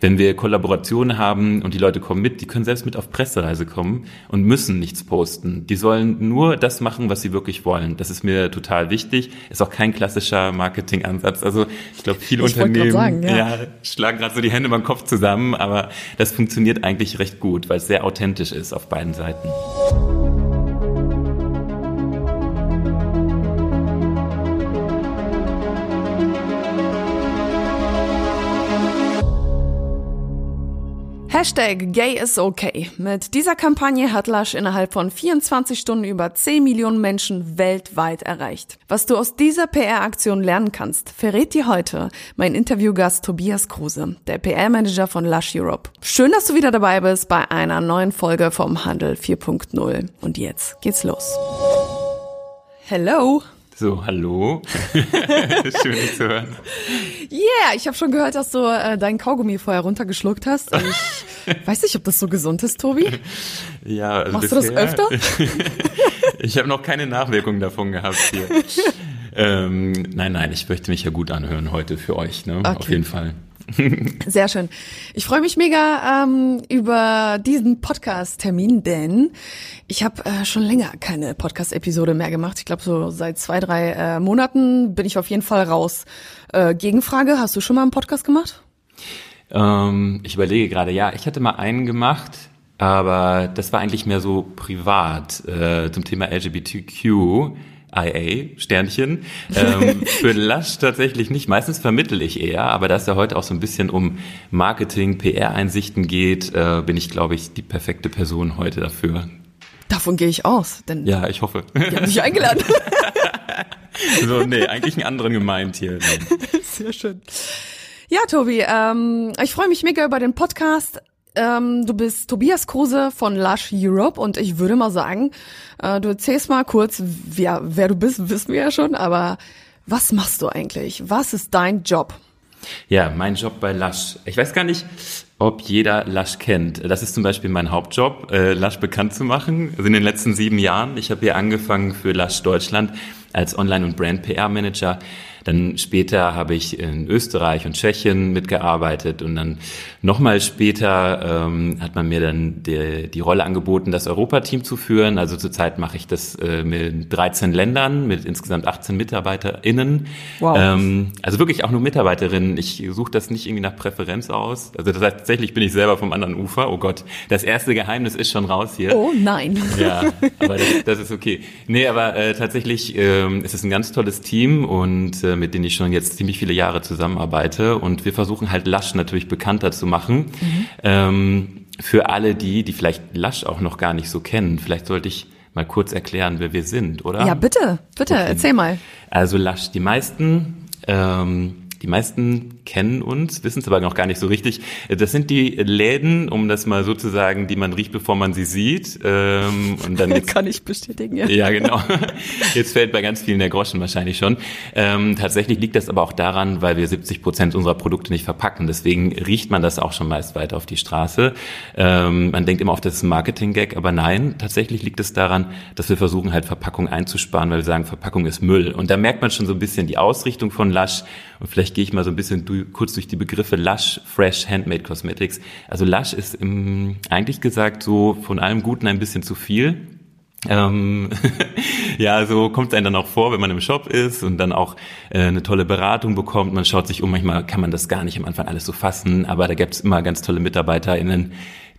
wenn wir Kollaborationen haben und die Leute kommen mit, die können selbst mit auf Pressereise kommen und müssen nichts posten. Die sollen nur das machen, was sie wirklich wollen. Das ist mir total wichtig. Ist auch kein klassischer Marketingansatz. Also ich glaube, viele ich Unternehmen sagen, ja. Ja, schlagen gerade so die Hände beim Kopf zusammen, aber das funktioniert eigentlich recht gut, weil es sehr authentisch ist auf beiden Seiten. Hashtag Gay is okay. Mit dieser Kampagne hat Lush innerhalb von 24 Stunden über 10 Millionen Menschen weltweit erreicht. Was du aus dieser PR-Aktion lernen kannst, verrät dir heute mein Interviewgast Tobias Kruse, der PR-Manager von Lush Europe. Schön, dass du wieder dabei bist bei einer neuen Folge vom Handel 4.0. Und jetzt geht's los. Hello! So, hallo. Schön, dich zu hören. Yeah, ich habe schon gehört, dass du äh, deinen Kaugummi vorher runtergeschluckt hast. Ich weiß nicht, ob das so gesund ist, Tobi. Ja, also Machst bisher, du das öfter? ich habe noch keine Nachwirkungen davon gehabt hier. ähm, nein, nein, ich möchte mich ja gut anhören heute für euch, ne? Okay. Auf jeden Fall. Sehr schön. Ich freue mich mega ähm, über diesen Podcast-Termin, denn ich habe äh, schon länger keine Podcast-Episode mehr gemacht. Ich glaube, so seit zwei, drei äh, Monaten bin ich auf jeden Fall raus. Äh, Gegenfrage, hast du schon mal einen Podcast gemacht? Ähm, ich überlege gerade, ja, ich hatte mal einen gemacht, aber das war eigentlich mehr so privat äh, zum Thema LGBTQ. IA, Sternchen. Ähm, für Lush tatsächlich nicht. Meistens vermittel ich eher, aber da es ja heute auch so ein bisschen um Marketing, PR-Einsichten geht, äh, bin ich, glaube ich, die perfekte Person heute dafür. Davon gehe ich aus. Denn ja, ich hoffe. Die haben dich eingeladen. so, nee, eigentlich einen anderen gemeint hier. Sehr schön. Ja, Tobi, ähm, ich freue mich mega über den Podcast. Ähm, du bist Tobias Kruse von Lush Europe und ich würde mal sagen, äh, du erzählst mal kurz, wer, wer du bist, wissen wir ja schon, aber was machst du eigentlich? Was ist dein Job? Ja, mein Job bei Lush. Ich weiß gar nicht, ob jeder Lush kennt. Das ist zum Beispiel mein Hauptjob, äh, Lush bekannt zu machen. Also in den letzten sieben Jahren. Ich habe hier angefangen für Lush Deutschland als Online- und Brand-PR-Manager dann später habe ich in Österreich und Tschechien mitgearbeitet und dann nochmal später ähm, hat man mir dann die, die Rolle angeboten, das Europateam zu führen. Also zurzeit mache ich das äh, mit 13 Ländern, mit insgesamt 18 MitarbeiterInnen. Wow. Ähm, also wirklich auch nur Mitarbeiterinnen. Ich suche das nicht irgendwie nach Präferenz aus. Also das heißt, tatsächlich bin ich selber vom anderen Ufer. Oh Gott, das erste Geheimnis ist schon raus hier. Oh nein. Ja, aber das, das ist okay. Nee, aber äh, tatsächlich ähm, ist es ein ganz tolles Team und äh, äh, mit denen ich schon jetzt ziemlich viele Jahre zusammenarbeite. Und wir versuchen halt Lush natürlich bekannter zu machen. Mhm. Ähm, für alle die, die vielleicht Lush auch noch gar nicht so kennen, vielleicht sollte ich mal kurz erklären, wer wir sind, oder? Ja, bitte, bitte, okay. erzähl mal. Also Lush, die meisten ähm, die meisten kennen uns, wissen es aber noch gar nicht so richtig. Das sind die Läden, um das mal so zu sagen, die man riecht, bevor man sie sieht. Ähm, und dann jetzt, Kann ich bestätigen, ja. Ja, genau. Jetzt fällt bei ganz vielen der Groschen wahrscheinlich schon. Ähm, tatsächlich liegt das aber auch daran, weil wir 70 Prozent unserer Produkte nicht verpacken. Deswegen riecht man das auch schon meist weiter auf die Straße. Ähm, man denkt immer auf das Marketing-Gag, aber nein, tatsächlich liegt es daran, dass wir versuchen halt Verpackung einzusparen, weil wir sagen, Verpackung ist Müll. Und da merkt man schon so ein bisschen die Ausrichtung von Lush und vielleicht gehe ich mal so ein bisschen du, kurz durch die Begriffe Lush, Fresh, Handmade Cosmetics. Also Lush ist im, eigentlich gesagt so von allem Guten ein bisschen zu viel. Ähm, ja, so kommt es einem dann auch vor, wenn man im Shop ist und dann auch äh, eine tolle Beratung bekommt. Man schaut sich um, manchmal kann man das gar nicht am Anfang alles so fassen, aber da gibt es immer ganz tolle MitarbeiterInnen,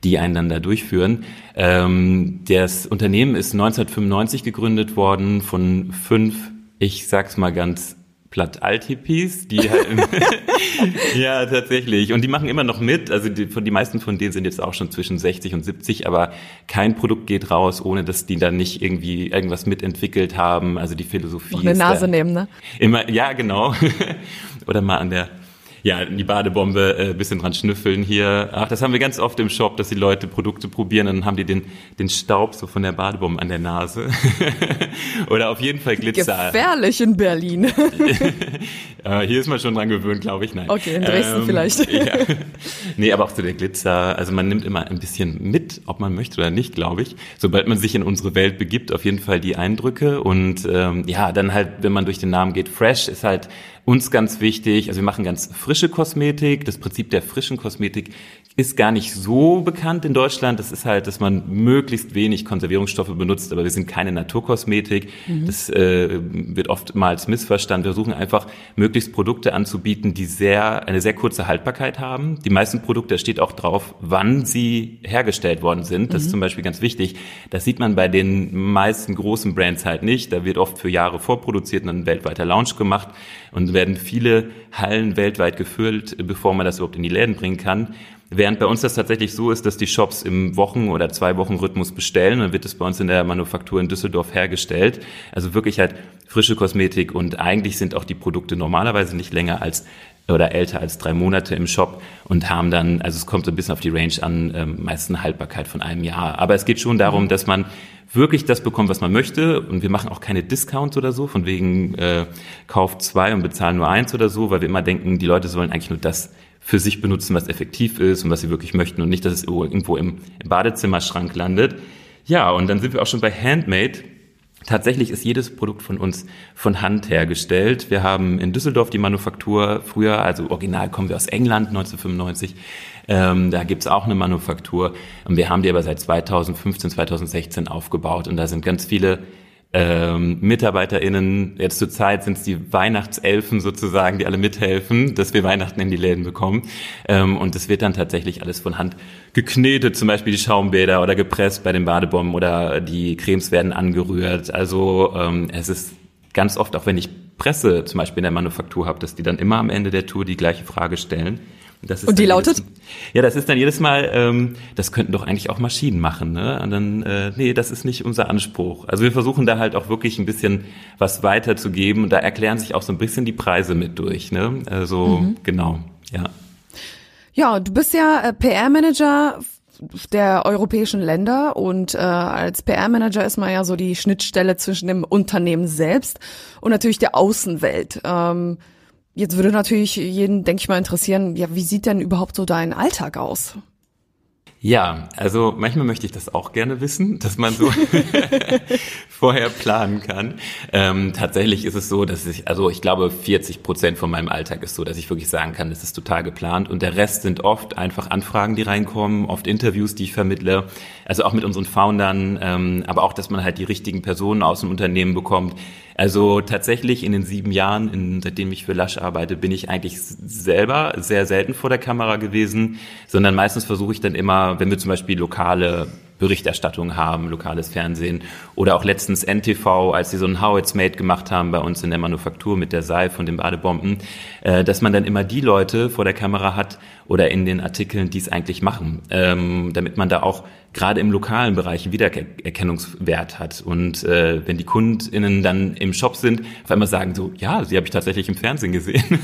die einen dann da durchführen. Ähm, das Unternehmen ist 1995 gegründet worden von fünf, ich sag's mal ganz platt Althippies, die halt ja tatsächlich und die machen immer noch mit. Also die, von die meisten von denen sind jetzt auch schon zwischen 60 und 70, aber kein Produkt geht raus, ohne dass die dann nicht irgendwie irgendwas mitentwickelt haben. Also die Philosophie. Noch eine Nase nehmen, ne? Immer ja genau. Oder mal an der ja, die Badebombe äh, bisschen dran schnüffeln hier. Ach, das haben wir ganz oft im Shop, dass die Leute Produkte probieren und dann haben die den, den Staub so von der Badebombe an der Nase. Oder auf jeden Fall Glitzer. Gefährlich in Berlin. äh, hier ist man schon dran gewöhnt, glaube ich. Nein. Okay, in Dresden ähm, vielleicht. ja. Nee, aber auch zu der Glitzer. Also man nimmt immer ein bisschen mit, ob man möchte oder nicht, glaube ich. Sobald man sich in unsere Welt begibt, auf jeden Fall die Eindrücke. Und ähm, ja, dann halt, wenn man durch den Namen geht, Fresh ist halt uns ganz wichtig, also wir machen ganz frische Kosmetik. Das Prinzip der frischen Kosmetik ist gar nicht so bekannt in Deutschland. Das ist halt, dass man möglichst wenig Konservierungsstoffe benutzt, aber wir sind keine Naturkosmetik. Mhm. Das äh, wird oftmals missverstanden. Wir versuchen einfach möglichst Produkte anzubieten, die sehr eine sehr kurze Haltbarkeit haben. Die meisten Produkte steht auch drauf, wann sie hergestellt worden sind. Das mhm. ist zum Beispiel ganz wichtig. Das sieht man bei den meisten großen Brands halt nicht. Da wird oft für Jahre vorproduziert und dann weltweiter Launch gemacht und werden viele Hallen weltweit gefüllt, bevor man das überhaupt in die Läden bringen kann. Während bei uns das tatsächlich so ist, dass die Shops im Wochen- oder zwei Wochen Rhythmus bestellen, dann wird es bei uns in der Manufaktur in Düsseldorf hergestellt. Also wirklich halt frische Kosmetik und eigentlich sind auch die Produkte normalerweise nicht länger als oder älter als drei Monate im Shop und haben dann, also es kommt so ein bisschen auf die Range an, ähm, meist eine Haltbarkeit von einem Jahr. Aber es geht schon darum, dass man wirklich das bekommt, was man möchte. Und wir machen auch keine Discounts oder so, von wegen äh, kauft zwei und bezahlen nur eins oder so, weil wir immer denken, die Leute sollen eigentlich nur das für sich benutzen, was effektiv ist und was sie wirklich möchten und nicht, dass es irgendwo im Badezimmerschrank landet. Ja, und dann sind wir auch schon bei Handmade. Tatsächlich ist jedes Produkt von uns von Hand hergestellt. Wir haben in Düsseldorf die Manufaktur früher, also original kommen wir aus England 1995. Ähm, da gibt's auch eine Manufaktur. Und wir haben die aber seit 2015, 2016 aufgebaut. Und da sind ganz viele ähm, MitarbeiterInnen, jetzt zur Zeit sind es die Weihnachtselfen sozusagen, die alle mithelfen, dass wir Weihnachten in die Läden bekommen. Ähm, und es wird dann tatsächlich alles von Hand geknetet, zum Beispiel die Schaumbäder oder gepresst bei den Badebomben oder die Cremes werden angerührt. Also ähm, es ist ganz oft, auch wenn ich Presse zum Beispiel in der Manufaktur habe, dass die dann immer am Ende der Tour die gleiche Frage stellen. Und die lautet? Ja, das ist dann jedes Mal, ähm, das könnten doch eigentlich auch Maschinen machen. Ne? Und dann, äh, nee, das ist nicht unser Anspruch. Also wir versuchen da halt auch wirklich ein bisschen was weiterzugeben. Und da erklären sich auch so ein bisschen die Preise mit durch. Ne? Also mhm. genau, ja. Ja, du bist ja äh, PR-Manager der europäischen Länder und äh, als PR-Manager ist man ja so die Schnittstelle zwischen dem Unternehmen selbst und natürlich der Außenwelt. Ähm, Jetzt würde natürlich jeden, denke ich mal, interessieren, ja, wie sieht denn überhaupt so dein Alltag aus? Ja, also manchmal möchte ich das auch gerne wissen, dass man so vorher planen kann. Ähm, tatsächlich ist es so, dass ich, also ich glaube, 40 Prozent von meinem Alltag ist so, dass ich wirklich sagen kann, es ist total geplant. Und der Rest sind oft einfach Anfragen, die reinkommen, oft Interviews, die ich vermittle. Also auch mit unseren Foundern, ähm, aber auch, dass man halt die richtigen Personen aus dem Unternehmen bekommt. Also tatsächlich in den sieben Jahren, in, seitdem ich für Lush arbeite, bin ich eigentlich selber sehr selten vor der Kamera gewesen, sondern meistens versuche ich dann immer, wenn wir zum Beispiel lokale Berichterstattung haben, lokales Fernsehen oder auch letztens NTV, als sie so ein How It's Made gemacht haben bei uns in der Manufaktur mit der Seife und den Badebomben, äh, dass man dann immer die Leute vor der Kamera hat oder in den Artikeln, die es eigentlich machen, ähm, damit man da auch gerade im lokalen Bereich Wiedererkennungswert hat. Und äh, wenn die KundInnen dann im Shop sind, auf einmal sagen so, ja, sie habe ich tatsächlich im Fernsehen gesehen.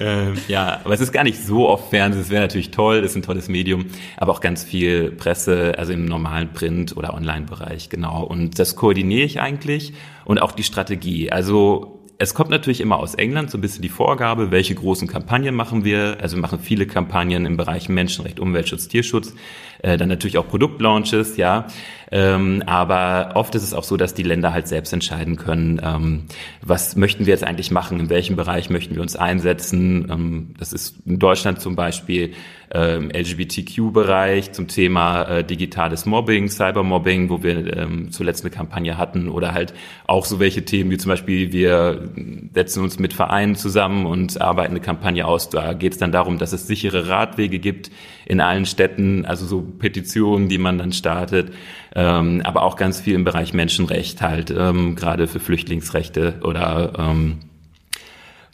äh, ja, aber es ist gar nicht so oft Fernsehen, es wäre natürlich toll, es ist ein tolles Medium, aber auch ganz viel Presse, also im normalen Print- oder Online-Bereich, genau. Und das koordiniere ich eigentlich und auch die Strategie. Also es kommt natürlich immer aus England so ein bisschen die Vorgabe, welche großen Kampagnen machen wir. Also wir machen viele Kampagnen im Bereich Menschenrecht, Umweltschutz, Tierschutz, äh, dann natürlich auch Produktlaunches, ja. Ähm, aber oft ist es auch so, dass die Länder halt selbst entscheiden können, ähm, was möchten wir jetzt eigentlich machen, in welchem Bereich möchten wir uns einsetzen. Ähm, das ist in Deutschland zum Beispiel ähm, LGBTQ-Bereich zum Thema äh, digitales Mobbing, Cybermobbing, wo wir ähm, zuletzt eine Kampagne hatten oder halt auch so welche Themen wie zum Beispiel wir setzen uns mit Vereinen zusammen und arbeiten eine Kampagne aus. Da geht es dann darum, dass es sichere Radwege gibt in allen Städten, also so Petitionen, die man dann startet, ähm, aber auch ganz viel im Bereich Menschenrecht halt, ähm, gerade für Flüchtlingsrechte oder ähm,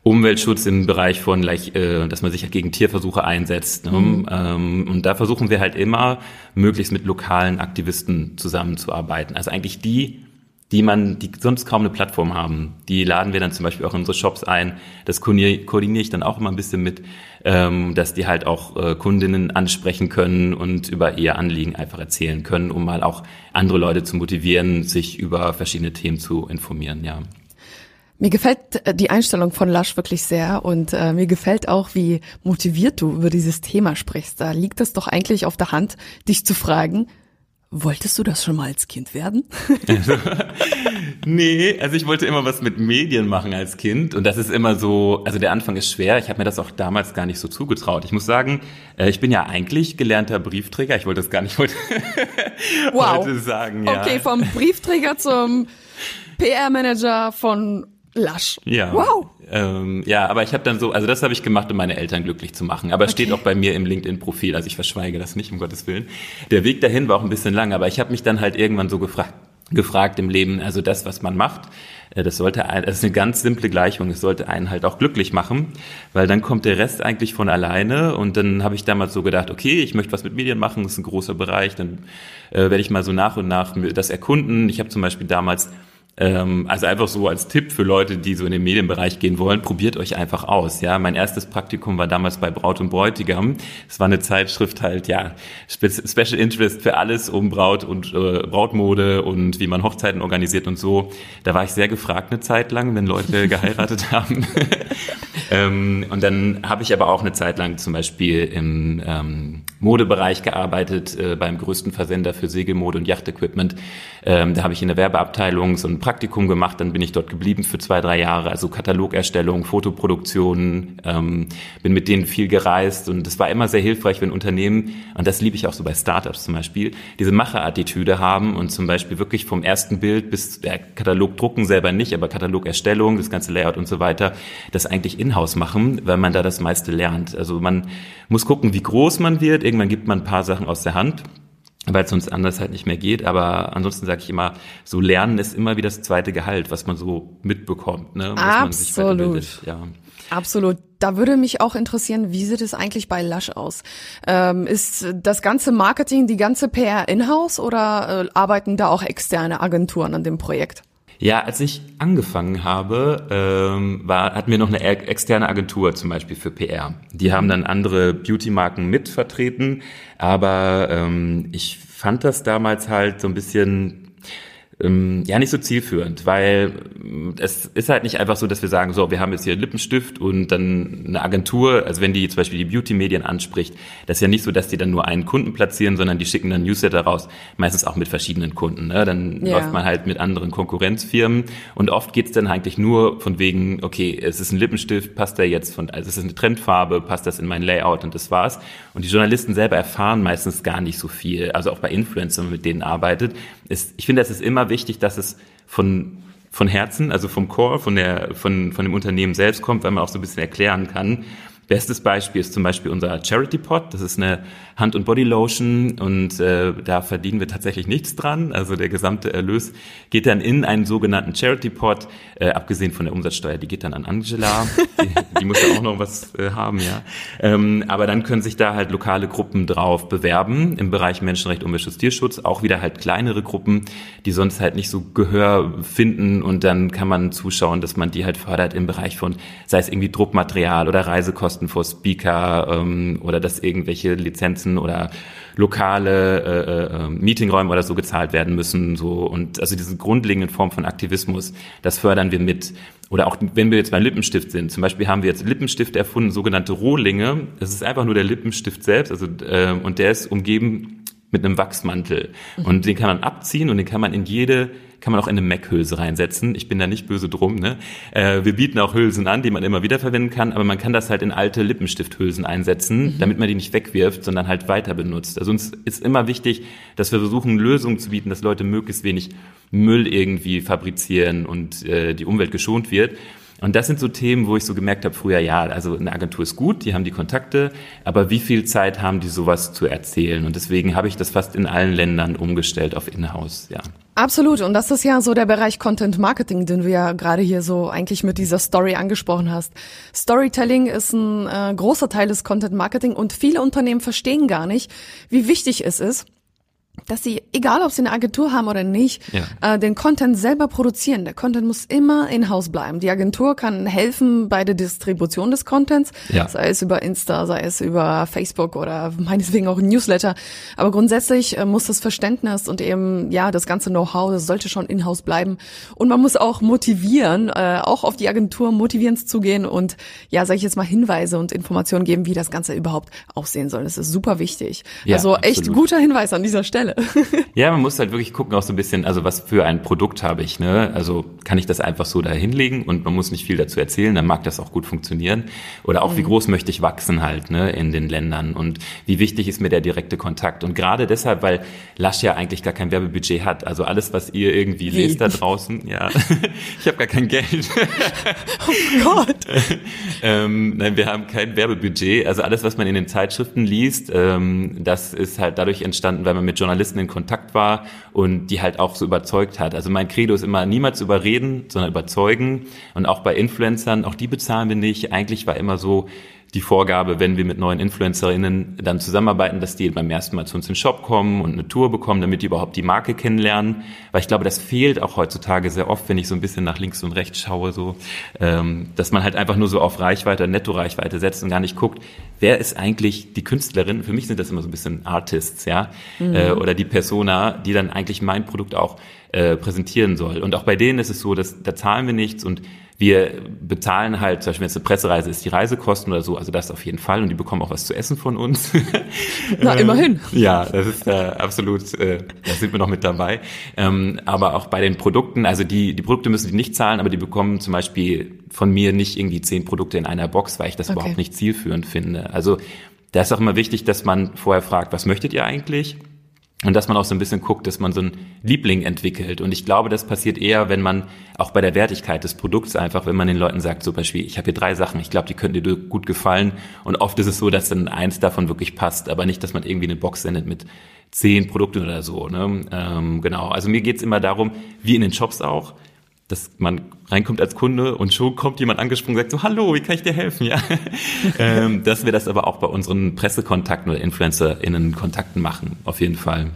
Umweltschutz im Bereich von, äh, dass man sich gegen Tierversuche einsetzt. Ne? Mhm. Ähm, und da versuchen wir halt immer, möglichst mit lokalen Aktivisten zusammenzuarbeiten. Also eigentlich die, die man, die sonst kaum eine Plattform haben. Die laden wir dann zum Beispiel auch in unsere Shops ein. Das koordiniere ich dann auch immer ein bisschen mit, ähm, dass die halt auch äh, Kundinnen ansprechen können und über ihr Anliegen einfach erzählen können, um mal auch andere Leute zu motivieren, sich über verschiedene Themen zu informieren, ja. Mir gefällt äh, die Einstellung von Lush wirklich sehr und äh, mir gefällt auch, wie motiviert du über dieses Thema sprichst. Da liegt es doch eigentlich auf der Hand, dich zu fragen, Wolltest du das schon mal als Kind werden? nee, also ich wollte immer was mit Medien machen als Kind und das ist immer so, also der Anfang ist schwer. Ich habe mir das auch damals gar nicht so zugetraut. Ich muss sagen, äh, ich bin ja eigentlich gelernter Briefträger. Ich wollte das gar nicht wollte, wow. wollte sagen. Ja. Okay, vom Briefträger zum PR-Manager von Lasch. Ja. Wow. Ähm, ja, aber ich habe dann so, also das habe ich gemacht, um meine Eltern glücklich zu machen. Aber es okay. steht auch bei mir im LinkedIn-Profil, also ich verschweige das nicht, um Gottes Willen. Der Weg dahin war auch ein bisschen lang, aber ich habe mich dann halt irgendwann so gefragt, gefragt im Leben, also das, was man macht, äh, das sollte, ein, das ist eine ganz simple Gleichung, es sollte einen halt auch glücklich machen, weil dann kommt der Rest eigentlich von alleine und dann habe ich damals so gedacht, okay, ich möchte was mit Medien machen, das ist ein großer Bereich, dann äh, werde ich mal so nach und nach das erkunden. Ich habe zum Beispiel damals also einfach so als Tipp für Leute, die so in den Medienbereich gehen wollen, probiert euch einfach aus. Ja, mein erstes Praktikum war damals bei Braut und Bräutigam. Es war eine Zeitschrift halt, ja, Special Interest für alles um Braut und äh, Brautmode und wie man Hochzeiten organisiert und so. Da war ich sehr gefragt eine Zeit lang, wenn Leute geheiratet haben. ähm, und dann habe ich aber auch eine Zeit lang zum Beispiel im ähm, Modebereich gearbeitet, äh, beim größten Versender für Segelmode und Yachtequipment. Ähm, da habe ich in der Werbeabteilung so ein Praktikum gemacht, dann bin ich dort geblieben für zwei, drei Jahre, also Katalogerstellung, Fotoproduktion, ähm, bin mit denen viel gereist und es war immer sehr hilfreich, wenn Unternehmen, und das liebe ich auch so bei Startups zum Beispiel, diese Macherattitüde haben und zum Beispiel wirklich vom ersten Bild bis der Katalog drucken selber nicht, aber Katalogerstellung, das ganze Layout und so weiter, das eigentlich in-house machen, weil man da das meiste lernt. Also man muss gucken, wie groß man wird, irgendwann gibt man ein paar Sachen aus der Hand weil es sonst anders halt nicht mehr geht. Aber ansonsten sage ich immer, so Lernen ist immer wie das zweite Gehalt, was man so mitbekommt, ne? Was Absolut. Ja. Absolut. Da würde mich auch interessieren, wie sieht es eigentlich bei Lush aus? Ähm, ist das ganze Marketing, die ganze PR in-house oder äh, arbeiten da auch externe Agenturen an dem Projekt? Ja, als ich angefangen habe, ähm, war, hatten wir noch eine externe Agentur zum Beispiel für PR. Die haben dann andere Beauty-Marken mit vertreten, aber ähm, ich fand das damals halt so ein bisschen ähm, ja nicht so zielführend, weil es ist halt nicht einfach so, dass wir sagen, so, wir haben jetzt hier Lippenstift und dann eine Agentur, also wenn die zum Beispiel die Beauty-Medien anspricht, das ist ja nicht so, dass die dann nur einen Kunden platzieren, sondern die schicken dann Newsletter raus, meistens auch mit verschiedenen Kunden. Ne? Dann ja. läuft man halt mit anderen Konkurrenzfirmen und oft geht's dann eigentlich nur von wegen, okay, es ist ein Lippenstift, passt der jetzt von, also es ist eine Trendfarbe, passt das in mein Layout und das war's. Und die Journalisten selber erfahren meistens gar nicht so viel, also auch bei Influencern, mit denen arbeitet. Ist, ich finde, das ist immer wichtig, dass es von von Herzen, also vom Core, von der, von, von dem Unternehmen selbst kommt, weil man auch so ein bisschen erklären kann, Bestes Beispiel ist zum Beispiel unser Charity Pot. Das ist eine Hand- und Body Lotion und äh, da verdienen wir tatsächlich nichts dran. Also der gesamte Erlös geht dann in einen sogenannten Charity Pot, äh, abgesehen von der Umsatzsteuer, die geht dann an Angela. die, die muss ja auch noch was äh, haben, ja. Ähm, aber dann können sich da halt lokale Gruppen drauf bewerben im Bereich Menschenrecht, Umweltschutz, Tierschutz. Auch wieder halt kleinere Gruppen, die sonst halt nicht so Gehör finden und dann kann man zuschauen, dass man die halt fördert im Bereich von, sei es irgendwie Druckmaterial oder Reisekosten Kosten vor Speaker ähm, oder dass irgendwelche Lizenzen oder lokale äh, äh, Meetingräume oder so gezahlt werden müssen. So und also diese grundlegende Form von Aktivismus, das fördern wir mit. Oder auch wenn wir jetzt beim Lippenstift sind, zum Beispiel haben wir jetzt Lippenstift erfunden, sogenannte Rohlinge. Das ist einfach nur der Lippenstift selbst, also äh, und der ist umgeben mit einem Wachsmantel. Und den kann man abziehen und den kann man in jede kann man auch in eine Mac-Hülse reinsetzen. Ich bin da nicht böse drum. Ne? Äh, wir bieten auch Hülsen an, die man immer wieder verwenden kann, aber man kann das halt in alte Lippenstifthülsen einsetzen, mhm. damit man die nicht wegwirft, sondern halt weiter benutzt. Also uns ist immer wichtig, dass wir versuchen, Lösungen zu bieten, dass Leute möglichst wenig Müll irgendwie fabrizieren und äh, die Umwelt geschont wird. Und das sind so Themen, wo ich so gemerkt habe, früher, ja, also eine Agentur ist gut, die haben die Kontakte, aber wie viel Zeit haben die sowas zu erzählen? Und deswegen habe ich das fast in allen Ländern umgestellt auf Inhouse, ja. Absolut. Und das ist ja so der Bereich Content Marketing, den du ja gerade hier so eigentlich mit dieser Story angesprochen hast. Storytelling ist ein äh, großer Teil des Content Marketing und viele Unternehmen verstehen gar nicht, wie wichtig es ist, dass sie, egal ob sie eine Agentur haben oder nicht, ja. äh, den Content selber produzieren. Der Content muss immer in-house bleiben. Die Agentur kann helfen bei der Distribution des Contents, ja. sei es über Insta, sei es über Facebook oder meinetwegen auch ein Newsletter. Aber grundsätzlich äh, muss das Verständnis und eben ja das ganze Know-how, das sollte schon in-house bleiben. Und man muss auch motivieren, äh, auch auf die Agentur motivierend zugehen und ja, sage ich jetzt mal Hinweise und Informationen geben, wie das Ganze überhaupt aussehen soll. Das ist super wichtig. Ja, also echt absolut. guter Hinweis an dieser Stelle. Stelle. ja, man muss halt wirklich gucken auch so ein bisschen, also was für ein Produkt habe ich, ne? Also kann ich das einfach so da hinlegen und man muss nicht viel dazu erzählen, dann mag das auch gut funktionieren. Oder auch, mhm. wie groß möchte ich wachsen halt, ne, in den Ländern und wie wichtig ist mir der direkte Kontakt. Und gerade deshalb, weil Lasch ja eigentlich gar kein Werbebudget hat. Also alles, was ihr irgendwie wie? lest da draußen, ja, ich habe gar kein Geld. oh Gott. ähm, nein, wir haben kein Werbebudget. Also alles, was man in den Zeitschriften liest, ähm, das ist halt dadurch entstanden, weil man mit Journalisten in Kontakt war und die halt auch so überzeugt hat. Also mein Credo ist immer niemals überreden, sondern überzeugen. Und auch bei Influencern, auch die bezahlen wir nicht. Eigentlich war immer so, die Vorgabe, wenn wir mit neuen InfluencerInnen dann zusammenarbeiten, dass die beim ersten Mal zu uns in den Shop kommen und eine Tour bekommen, damit die überhaupt die Marke kennenlernen. Weil ich glaube, das fehlt auch heutzutage sehr oft, wenn ich so ein bisschen nach links und rechts schaue, so, ähm, dass man halt einfach nur so auf Reichweite, Netto-Reichweite setzt und gar nicht guckt, wer ist eigentlich die Künstlerin? Für mich sind das immer so ein bisschen Artists, ja, mhm. äh, oder die Persona, die dann eigentlich mein Produkt auch äh, präsentieren soll. Und auch bei denen ist es so, dass da zahlen wir nichts und wir bezahlen halt, zum Beispiel wenn es eine Pressereise ist, die Reisekosten oder so, also das auf jeden Fall und die bekommen auch was zu essen von uns. Na, immerhin. Ja, das ist äh, absolut, äh, da sind wir noch mit dabei. Ähm, aber auch bei den Produkten, also die, die Produkte müssen die nicht zahlen, aber die bekommen zum Beispiel von mir nicht irgendwie zehn Produkte in einer Box, weil ich das okay. überhaupt nicht zielführend finde. Also da ist auch immer wichtig, dass man vorher fragt, was möchtet ihr eigentlich? Und dass man auch so ein bisschen guckt, dass man so einen Liebling entwickelt. Und ich glaube, das passiert eher, wenn man auch bei der Wertigkeit des Produkts einfach, wenn man den Leuten sagt, zum Beispiel, ich habe hier drei Sachen, ich glaube, die könnten dir gut gefallen. Und oft ist es so, dass dann eins davon wirklich passt, aber nicht, dass man irgendwie eine Box sendet mit zehn Produkten oder so. Ne? Ähm, genau. Also mir geht's immer darum, wie in den Shops auch, dass man reinkommt als Kunde und schon kommt jemand angesprungen und sagt so, hallo, wie kann ich dir helfen? Ja, ähm, dass wir das aber auch bei unseren Pressekontakten oder InfluencerInnen Kontakten machen, auf jeden Fall.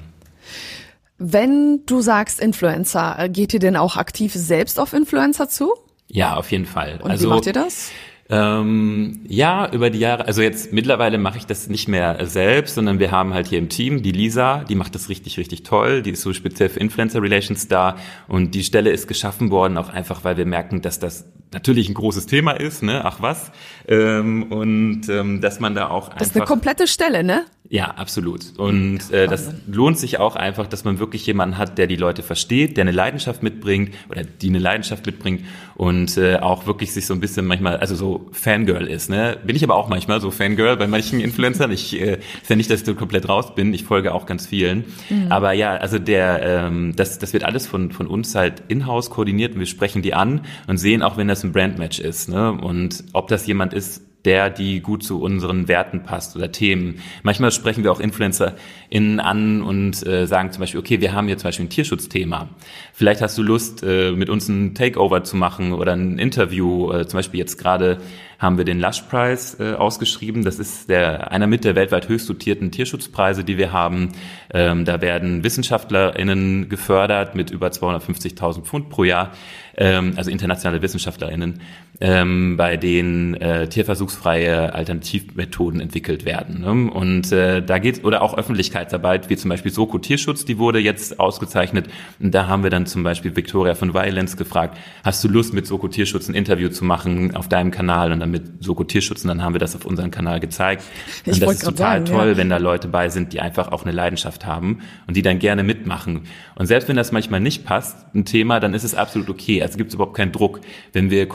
Wenn du sagst Influencer, äh, geht ihr denn auch aktiv selbst auf Influencer zu? Ja, auf jeden Fall. Und also, wie macht ihr das? Ähm, ja, über die Jahre, also jetzt mittlerweile mache ich das nicht mehr selbst, sondern wir haben halt hier im Team die Lisa, die macht das richtig, richtig toll, die ist so speziell für Influencer Relations da. Und die Stelle ist geschaffen worden, auch einfach, weil wir merken, dass das natürlich ein großes Thema ist, ne? Ach was. Ähm, und ähm, dass man da auch einfach. Das ist eine komplette Stelle, ne? Ja, absolut. Und äh, das lohnt sich auch einfach, dass man wirklich jemanden hat, der die Leute versteht, der eine Leidenschaft mitbringt oder die eine Leidenschaft mitbringt und äh, auch wirklich sich so ein bisschen manchmal, also so Fangirl ist. Ne? Bin ich aber auch manchmal so Fangirl bei manchen Influencern. Ich äh, ist ja nicht, dass ich so komplett raus bin. Ich folge auch ganz vielen. Mhm. Aber ja, also der, ähm, das, das wird alles von von uns halt in-house koordiniert und wir sprechen die an und sehen auch, wenn das ein Brandmatch ist. Ne? Und ob das jemand ist, der, die gut zu unseren Werten passt oder Themen. Manchmal sprechen wir auch InfluencerInnen an und äh, sagen zum Beispiel, okay, wir haben hier zum Beispiel ein Tierschutzthema. Vielleicht hast du Lust, äh, mit uns ein Takeover zu machen oder ein Interview. Äh, zum Beispiel jetzt gerade haben wir den Lush Prize äh, ausgeschrieben. Das ist der, einer mit der weltweit höchst dotierten Tierschutzpreise, die wir haben. Ähm, da werden WissenschaftlerInnen gefördert mit über 250.000 Pfund pro Jahr, ähm, also internationale WissenschaftlerInnen, ähm, bei denen äh, tierversuchsfreie Alternativmethoden entwickelt werden. Ne? Und äh, da geht oder auch Öffentlichkeitsarbeit, wie zum Beispiel Soko Tierschutz, die wurde jetzt ausgezeichnet. Und da haben wir dann zum Beispiel Victoria von Violence gefragt, hast du Lust mit Soko Tierschutz ein Interview zu machen auf deinem Kanal? Und dann mit Soko Tierschutz und dann haben wir das auf unserem Kanal gezeigt. Und ich das ist total sagen, toll, ja. wenn da Leute bei sind, die einfach auch eine Leidenschaft haben und die dann gerne mitmachen. Und selbst wenn das manchmal nicht passt, ein Thema, dann ist es absolut okay. Also gibt es überhaupt keinen Druck. Wenn wir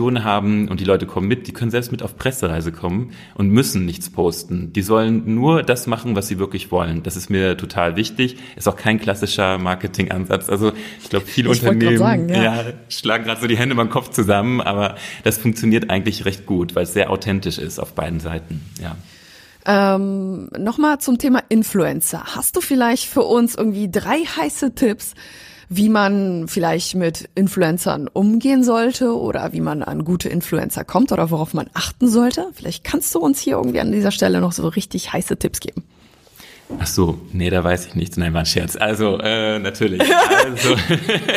Kollaborationen haben und die Leute kommen mit, die können selbst mit auf Pressereise kommen und müssen nichts posten. Die sollen nur das machen, was sie wirklich wollen. Das ist mir total wichtig. Ist auch kein klassischer Marketingansatz. Also ich glaube, viele ich Unternehmen sagen, ja. Ja, schlagen gerade so die Hände beim Kopf zusammen, aber das funktioniert eigentlich recht gut, weil es sehr authentisch ist auf beiden Seiten. Ja. Ähm, Nochmal zum Thema Influencer. Hast du vielleicht für uns irgendwie drei heiße Tipps, wie man vielleicht mit Influencern umgehen sollte oder wie man an gute Influencer kommt oder worauf man achten sollte? Vielleicht kannst du uns hier irgendwie an dieser Stelle noch so richtig heiße Tipps geben. Ach so, nee, da weiß ich nichts. Nein, war ein Scherz. Also, äh, natürlich. Also,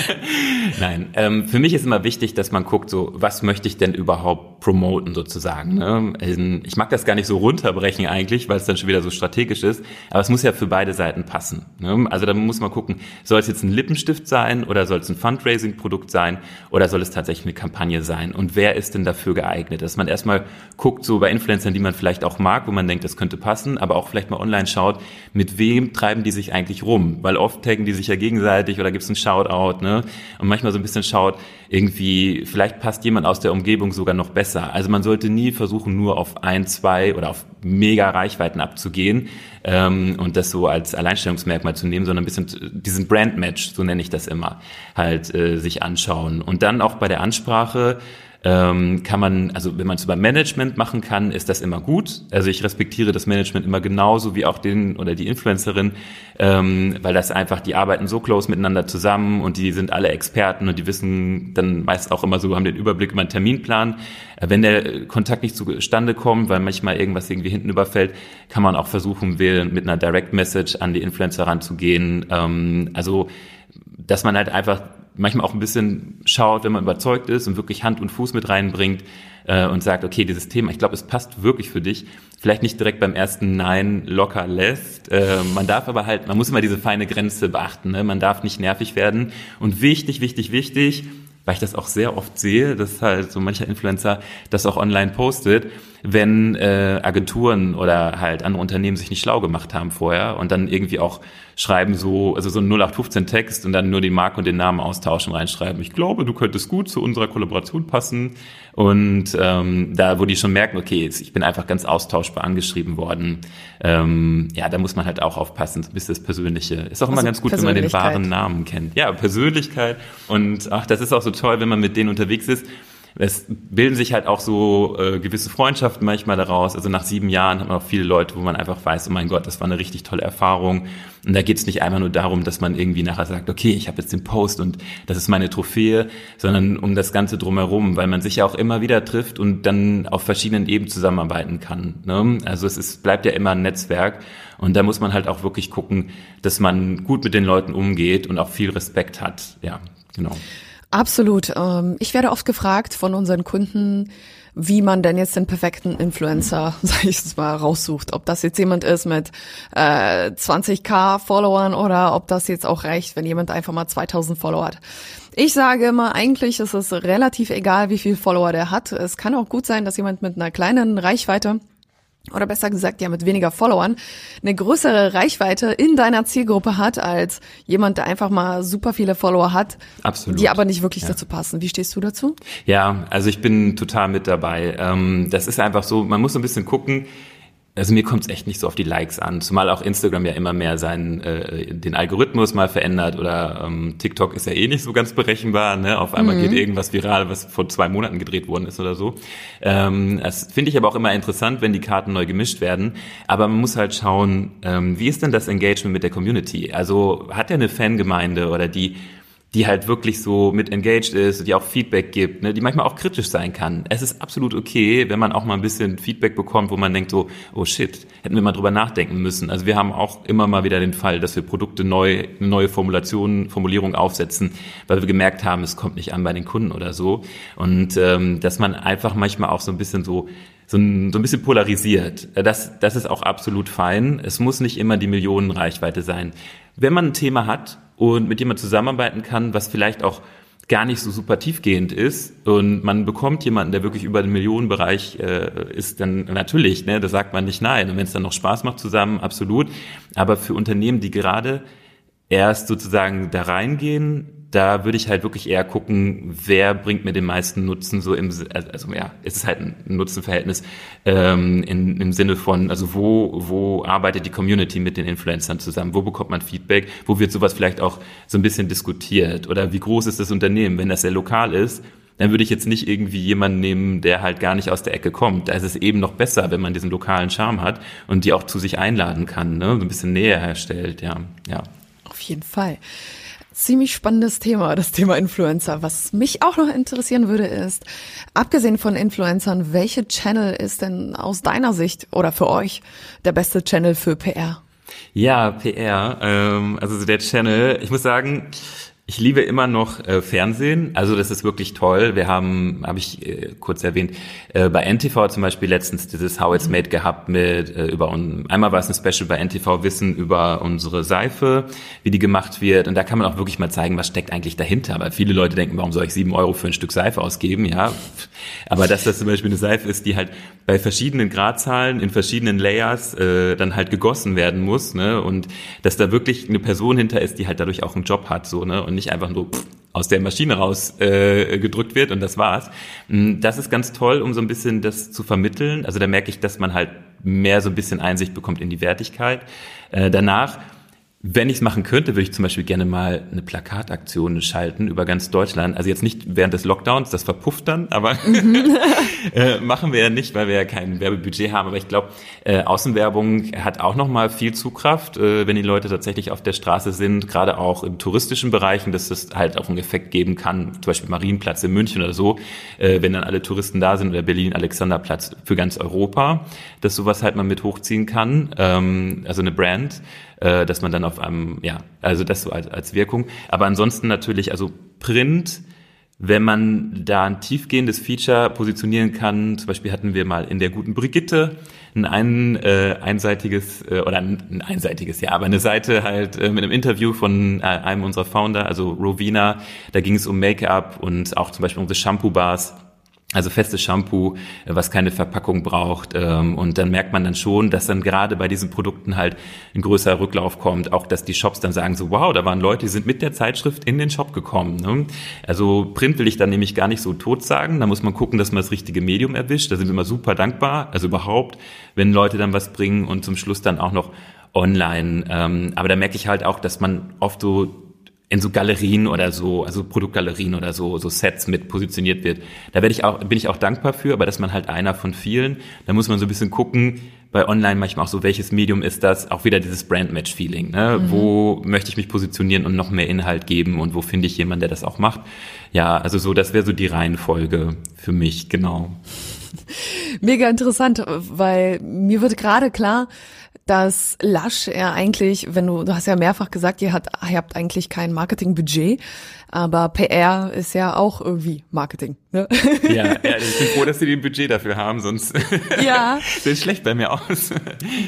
Nein, ähm, für mich ist immer wichtig, dass man guckt, so, was möchte ich denn überhaupt promoten sozusagen. Ne? Ähm, ich mag das gar nicht so runterbrechen eigentlich, weil es dann schon wieder so strategisch ist, aber es muss ja für beide Seiten passen. Ne? Also da muss man gucken, soll es jetzt ein Lippenstift sein oder soll es ein Fundraising-Produkt sein oder soll es tatsächlich eine Kampagne sein und wer ist denn dafür geeignet? Dass man erstmal guckt, so bei Influencern, die man vielleicht auch mag, wo man denkt, das könnte passen, aber auch vielleicht mal online schaut, mit wem treiben die sich eigentlich rum? Weil oft taggen die sich ja gegenseitig oder gibt's einen Shoutout, ne? Und manchmal so ein bisschen schaut, irgendwie, vielleicht passt jemand aus der Umgebung sogar noch besser. Also man sollte nie versuchen, nur auf ein, zwei oder auf mega Reichweiten abzugehen ähm, und das so als Alleinstellungsmerkmal zu nehmen, sondern ein bisschen diesen Brand-Match, so nenne ich das immer, halt äh, sich anschauen. Und dann auch bei der Ansprache, ähm, kann man, also wenn man es über Management machen kann, ist das immer gut. Also ich respektiere das Management immer genauso wie auch den oder die Influencerin, ähm, weil das einfach, die arbeiten so close miteinander zusammen und die sind alle Experten und die wissen dann meist auch immer so, haben den Überblick über einen Terminplan. Äh, wenn der Kontakt nicht zustande kommt, weil manchmal irgendwas irgendwie hinten überfällt, kann man auch versuchen, mit einer Direct Message an die Influencer ranzugehen. Ähm, also dass man halt einfach manchmal auch ein bisschen schaut, wenn man überzeugt ist und wirklich Hand und Fuß mit reinbringt äh, und sagt, okay, dieses Thema, ich glaube, es passt wirklich für dich. Vielleicht nicht direkt beim ersten Nein locker lässt. Äh, man darf aber halt, man muss immer diese feine Grenze beachten. Ne? Man darf nicht nervig werden. Und wichtig, wichtig, wichtig, weil ich das auch sehr oft sehe, dass halt so mancher Influencer das auch online postet, wenn äh, Agenturen oder halt andere Unternehmen sich nicht schlau gemacht haben vorher und dann irgendwie auch schreiben so, also so ein 0815 Text und dann nur die Marke und den Namen austauschen, reinschreiben. Ich glaube, du könntest gut zu unserer Kollaboration passen. Und ähm, da, wo die schon merken, okay, ich bin einfach ganz austauschbar angeschrieben worden, ähm, ja, da muss man halt auch aufpassen, bis das Persönliche. Ist auch immer also ganz gut, wenn man den wahren Namen kennt. Ja, Persönlichkeit. Und ach, das ist auch so toll, wenn man mit denen unterwegs ist es bilden sich halt auch so äh, gewisse Freundschaften manchmal daraus. Also nach sieben Jahren hat man auch viele Leute, wo man einfach weiß, oh mein Gott, das war eine richtig tolle Erfahrung. Und da geht es nicht einfach nur darum, dass man irgendwie nachher sagt, okay, ich habe jetzt den Post und das ist meine Trophäe, sondern um das Ganze drumherum, weil man sich ja auch immer wieder trifft und dann auf verschiedenen Ebenen zusammenarbeiten kann. Ne? Also es ist, bleibt ja immer ein Netzwerk. Und da muss man halt auch wirklich gucken, dass man gut mit den Leuten umgeht und auch viel Respekt hat. Ja, genau. Absolut. Ähm, ich werde oft gefragt von unseren Kunden, wie man denn jetzt den perfekten Influencer, sag ich es mal, raussucht. Ob das jetzt jemand ist mit äh, 20k Followern oder ob das jetzt auch reicht, wenn jemand einfach mal 2000 Follower hat. Ich sage immer, eigentlich ist es relativ egal, wie viel Follower der hat. Es kann auch gut sein, dass jemand mit einer kleinen Reichweite oder besser gesagt ja mit weniger Followern, eine größere Reichweite in deiner Zielgruppe hat, als jemand, der einfach mal super viele Follower hat, Absolut. die aber nicht wirklich ja. dazu passen. Wie stehst du dazu? Ja, also ich bin total mit dabei. Ähm, das ist einfach so, man muss ein bisschen gucken, also mir kommt es echt nicht so auf die Likes an, zumal auch Instagram ja immer mehr seinen äh, den Algorithmus mal verändert oder ähm, TikTok ist ja eh nicht so ganz berechenbar. Ne? Auf einmal mhm. geht irgendwas viral, was vor zwei Monaten gedreht worden ist oder so. Ähm, das finde ich aber auch immer interessant, wenn die Karten neu gemischt werden. Aber man muss halt schauen, ähm, wie ist denn das Engagement mit der Community? Also hat er eine Fangemeinde oder die die halt wirklich so mit engaged ist, die auch Feedback gibt, ne, die manchmal auch kritisch sein kann. Es ist absolut okay, wenn man auch mal ein bisschen Feedback bekommt, wo man denkt so, oh shit, hätten wir mal drüber nachdenken müssen. Also wir haben auch immer mal wieder den Fall, dass wir Produkte neu, neue Formulation, Formulierung aufsetzen, weil wir gemerkt haben, es kommt nicht an bei den Kunden oder so. Und ähm, dass man einfach manchmal auch so ein bisschen so so ein, so ein bisschen polarisiert. Das, das ist auch absolut fein. Es muss nicht immer die Millionenreichweite sein. Wenn man ein Thema hat, und mit dem man zusammenarbeiten kann, was vielleicht auch gar nicht so super tiefgehend ist und man bekommt jemanden, der wirklich über den Millionenbereich äh, ist, dann natürlich, ne, da sagt man nicht nein. Und wenn es dann noch Spaß macht zusammen, absolut. Aber für Unternehmen, die gerade erst sozusagen da reingehen, da würde ich halt wirklich eher gucken, wer bringt mir den meisten Nutzen so im, also ja, es ist halt ein Nutzenverhältnis ähm, in, im Sinne von, also wo, wo arbeitet die Community mit den Influencern zusammen, wo bekommt man Feedback, wo wird sowas vielleicht auch so ein bisschen diskutiert oder wie groß ist das Unternehmen, wenn das sehr lokal ist, dann würde ich jetzt nicht irgendwie jemanden nehmen, der halt gar nicht aus der Ecke kommt. Da ist es eben noch besser, wenn man diesen lokalen Charme hat und die auch zu sich einladen kann, ne? so ein bisschen näher herstellt, ja, ja. Auf jeden Fall. Ziemlich spannendes Thema, das Thema Influencer. Was mich auch noch interessieren würde, ist, abgesehen von Influencern, welche Channel ist denn aus deiner Sicht oder für euch der beste Channel für PR? Ja, PR, ähm, also der Channel, ich muss sagen, Ich liebe immer noch äh, Fernsehen, also das ist wirklich toll. Wir haben, habe ich äh, kurz erwähnt, äh, bei NTV zum Beispiel letztens dieses How It's Made gehabt mit äh, über un einmal war es ein Special bei NTV Wissen über unsere Seife, wie die gemacht wird und da kann man auch wirklich mal zeigen, was steckt eigentlich dahinter. Weil viele Leute denken, warum soll ich sieben Euro für ein Stück Seife ausgeben? Ja, aber dass das zum Beispiel eine Seife ist, die halt bei verschiedenen Gradzahlen in verschiedenen Layers äh, dann halt gegossen werden muss, ne? Und dass da wirklich eine Person hinter ist, die halt dadurch auch einen Job hat, so ne? Und nicht einfach nur aus der Maschine raus äh, wird und das war's. Mm, das ist ganz toll, um so ein bisschen das zu vermitteln. Also da merke ich, dass man halt mehr so ein bisschen Einsicht bekommt in die Wertigkeit. Äh, danach wenn ich es machen könnte, würde ich zum Beispiel gerne mal eine Plakataktion schalten über ganz Deutschland. Also jetzt nicht während des Lockdowns, das verpufft dann, aber mhm. machen wir ja nicht, weil wir ja kein Werbebudget haben. Aber ich glaube, äh, Außenwerbung hat auch nochmal viel Zugkraft, äh, wenn die Leute tatsächlich auf der Straße sind, gerade auch in touristischen Bereichen, dass es halt auch einen Effekt geben kann, zum Beispiel Marienplatz in München oder so, äh, wenn dann alle Touristen da sind oder Berlin-Alexanderplatz für ganz Europa, dass sowas halt mal mit hochziehen kann. Ähm, also eine Brand äh, dass man dann auf einem, ja, also das so als, als Wirkung. Aber ansonsten natürlich, also Print, wenn man da ein tiefgehendes Feature positionieren kann, zum Beispiel hatten wir mal in der guten Brigitte ein, ein äh, einseitiges äh, oder ein, ein einseitiges, ja, aber eine Seite halt äh, mit einem Interview von äh, einem unserer Founder, also Rovina, da ging es um Make-up und auch zum Beispiel unsere Shampoo-Bars also festes Shampoo, was keine Verpackung braucht. Ähm, und dann merkt man dann schon, dass dann gerade bei diesen Produkten halt ein größerer Rücklauf kommt. Auch, dass die Shops dann sagen so, wow, da waren Leute, die sind mit der Zeitschrift in den Shop gekommen. Ne? Also Print will ich dann nämlich gar nicht so tot sagen. Da muss man gucken, dass man das richtige Medium erwischt. Da sind wir immer super dankbar. Also überhaupt, wenn Leute dann was bringen und zum Schluss dann auch noch online. Ähm, aber da merke ich halt auch, dass man oft so in so Galerien oder so, also Produktgalerien oder so, so Sets mit positioniert wird. Da werde ich auch, bin ich auch dankbar für, aber dass man halt einer von vielen. Da muss man so ein bisschen gucken, bei Online manchmal auch so, welches Medium ist das? Auch wieder dieses Brand-Match-Feeling. Ne? Mhm. Wo möchte ich mich positionieren und noch mehr Inhalt geben und wo finde ich jemanden, der das auch macht? Ja, also so, das wäre so die Reihenfolge für mich, genau. Mega interessant, weil mir wird gerade klar, dass Lush er eigentlich, wenn du, du hast ja mehrfach gesagt, ihr, hat, ihr habt eigentlich kein Marketingbudget, aber PR ist ja auch irgendwie Marketing. Ne? Ja, ja, ich bin froh, dass sie den Budget dafür haben, sonst ja. sieht schlecht bei mir aus.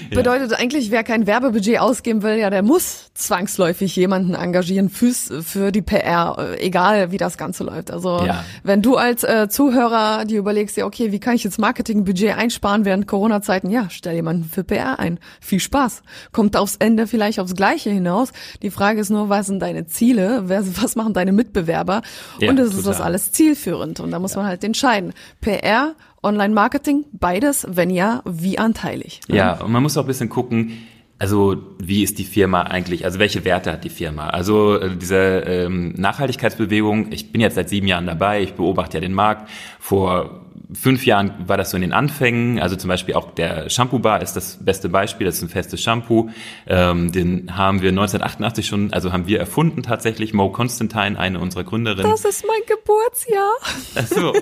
Ja. Bedeutet eigentlich, wer kein Werbebudget ausgeben will, ja, der muss zwangsläufig jemanden engagieren fürs, für die PR, egal wie das Ganze läuft. Also ja. wenn du als äh, Zuhörer dir überlegst, ja, okay, wie kann ich jetzt Marketingbudget einsparen während Corona-Zeiten? Ja, stell jemanden für PR ein. Viel Spaß. Kommt aufs Ende vielleicht aufs Gleiche hinaus. Die Frage ist nur, was sind deine Ziele? Was machen deine Mitbewerber? Ja, und ist total. das alles zielführend? Und da muss ja. man halt entscheiden. PR, Online-Marketing, beides, wenn ja, wie anteilig. Ja, und man muss auch ein bisschen gucken, also wie ist die Firma eigentlich, also welche Werte hat die Firma? Also äh, diese ähm, Nachhaltigkeitsbewegung, ich bin jetzt seit sieben Jahren dabei, ich beobachte ja den Markt. Vor fünf Jahren war das so in den Anfängen. Also zum Beispiel auch der Shampoo Bar ist das beste Beispiel. Das ist ein festes Shampoo. Ähm, den haben wir 1988 schon, also haben wir erfunden tatsächlich. Mo Constantine, eine unserer Gründerinnen. Das ist mein Geburtsjahr. Ach so.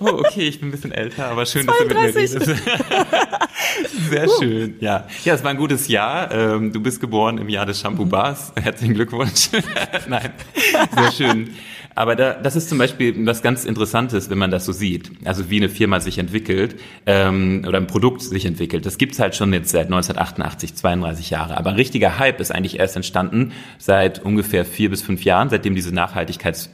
Oh, okay, ich bin ein bisschen älter, aber schön, 32. dass du mit mir redest. Sehr schön. Ja, ja, es war ein gutes Jahr. Ähm, du bist geboren im Jahr des Shampoo Bars. Herzlichen Glückwunsch. Nein, sehr schön. Aber da, das ist zum Beispiel was ganz Interessantes, wenn man das so sieht. Also wie eine Firma sich entwickelt ähm, oder ein Produkt sich entwickelt. Das gibt's halt schon jetzt seit 1988, 32 Jahre. Aber ein richtiger Hype ist eigentlich erst entstanden seit ungefähr vier bis fünf Jahren, seitdem diese Nachhaltigkeits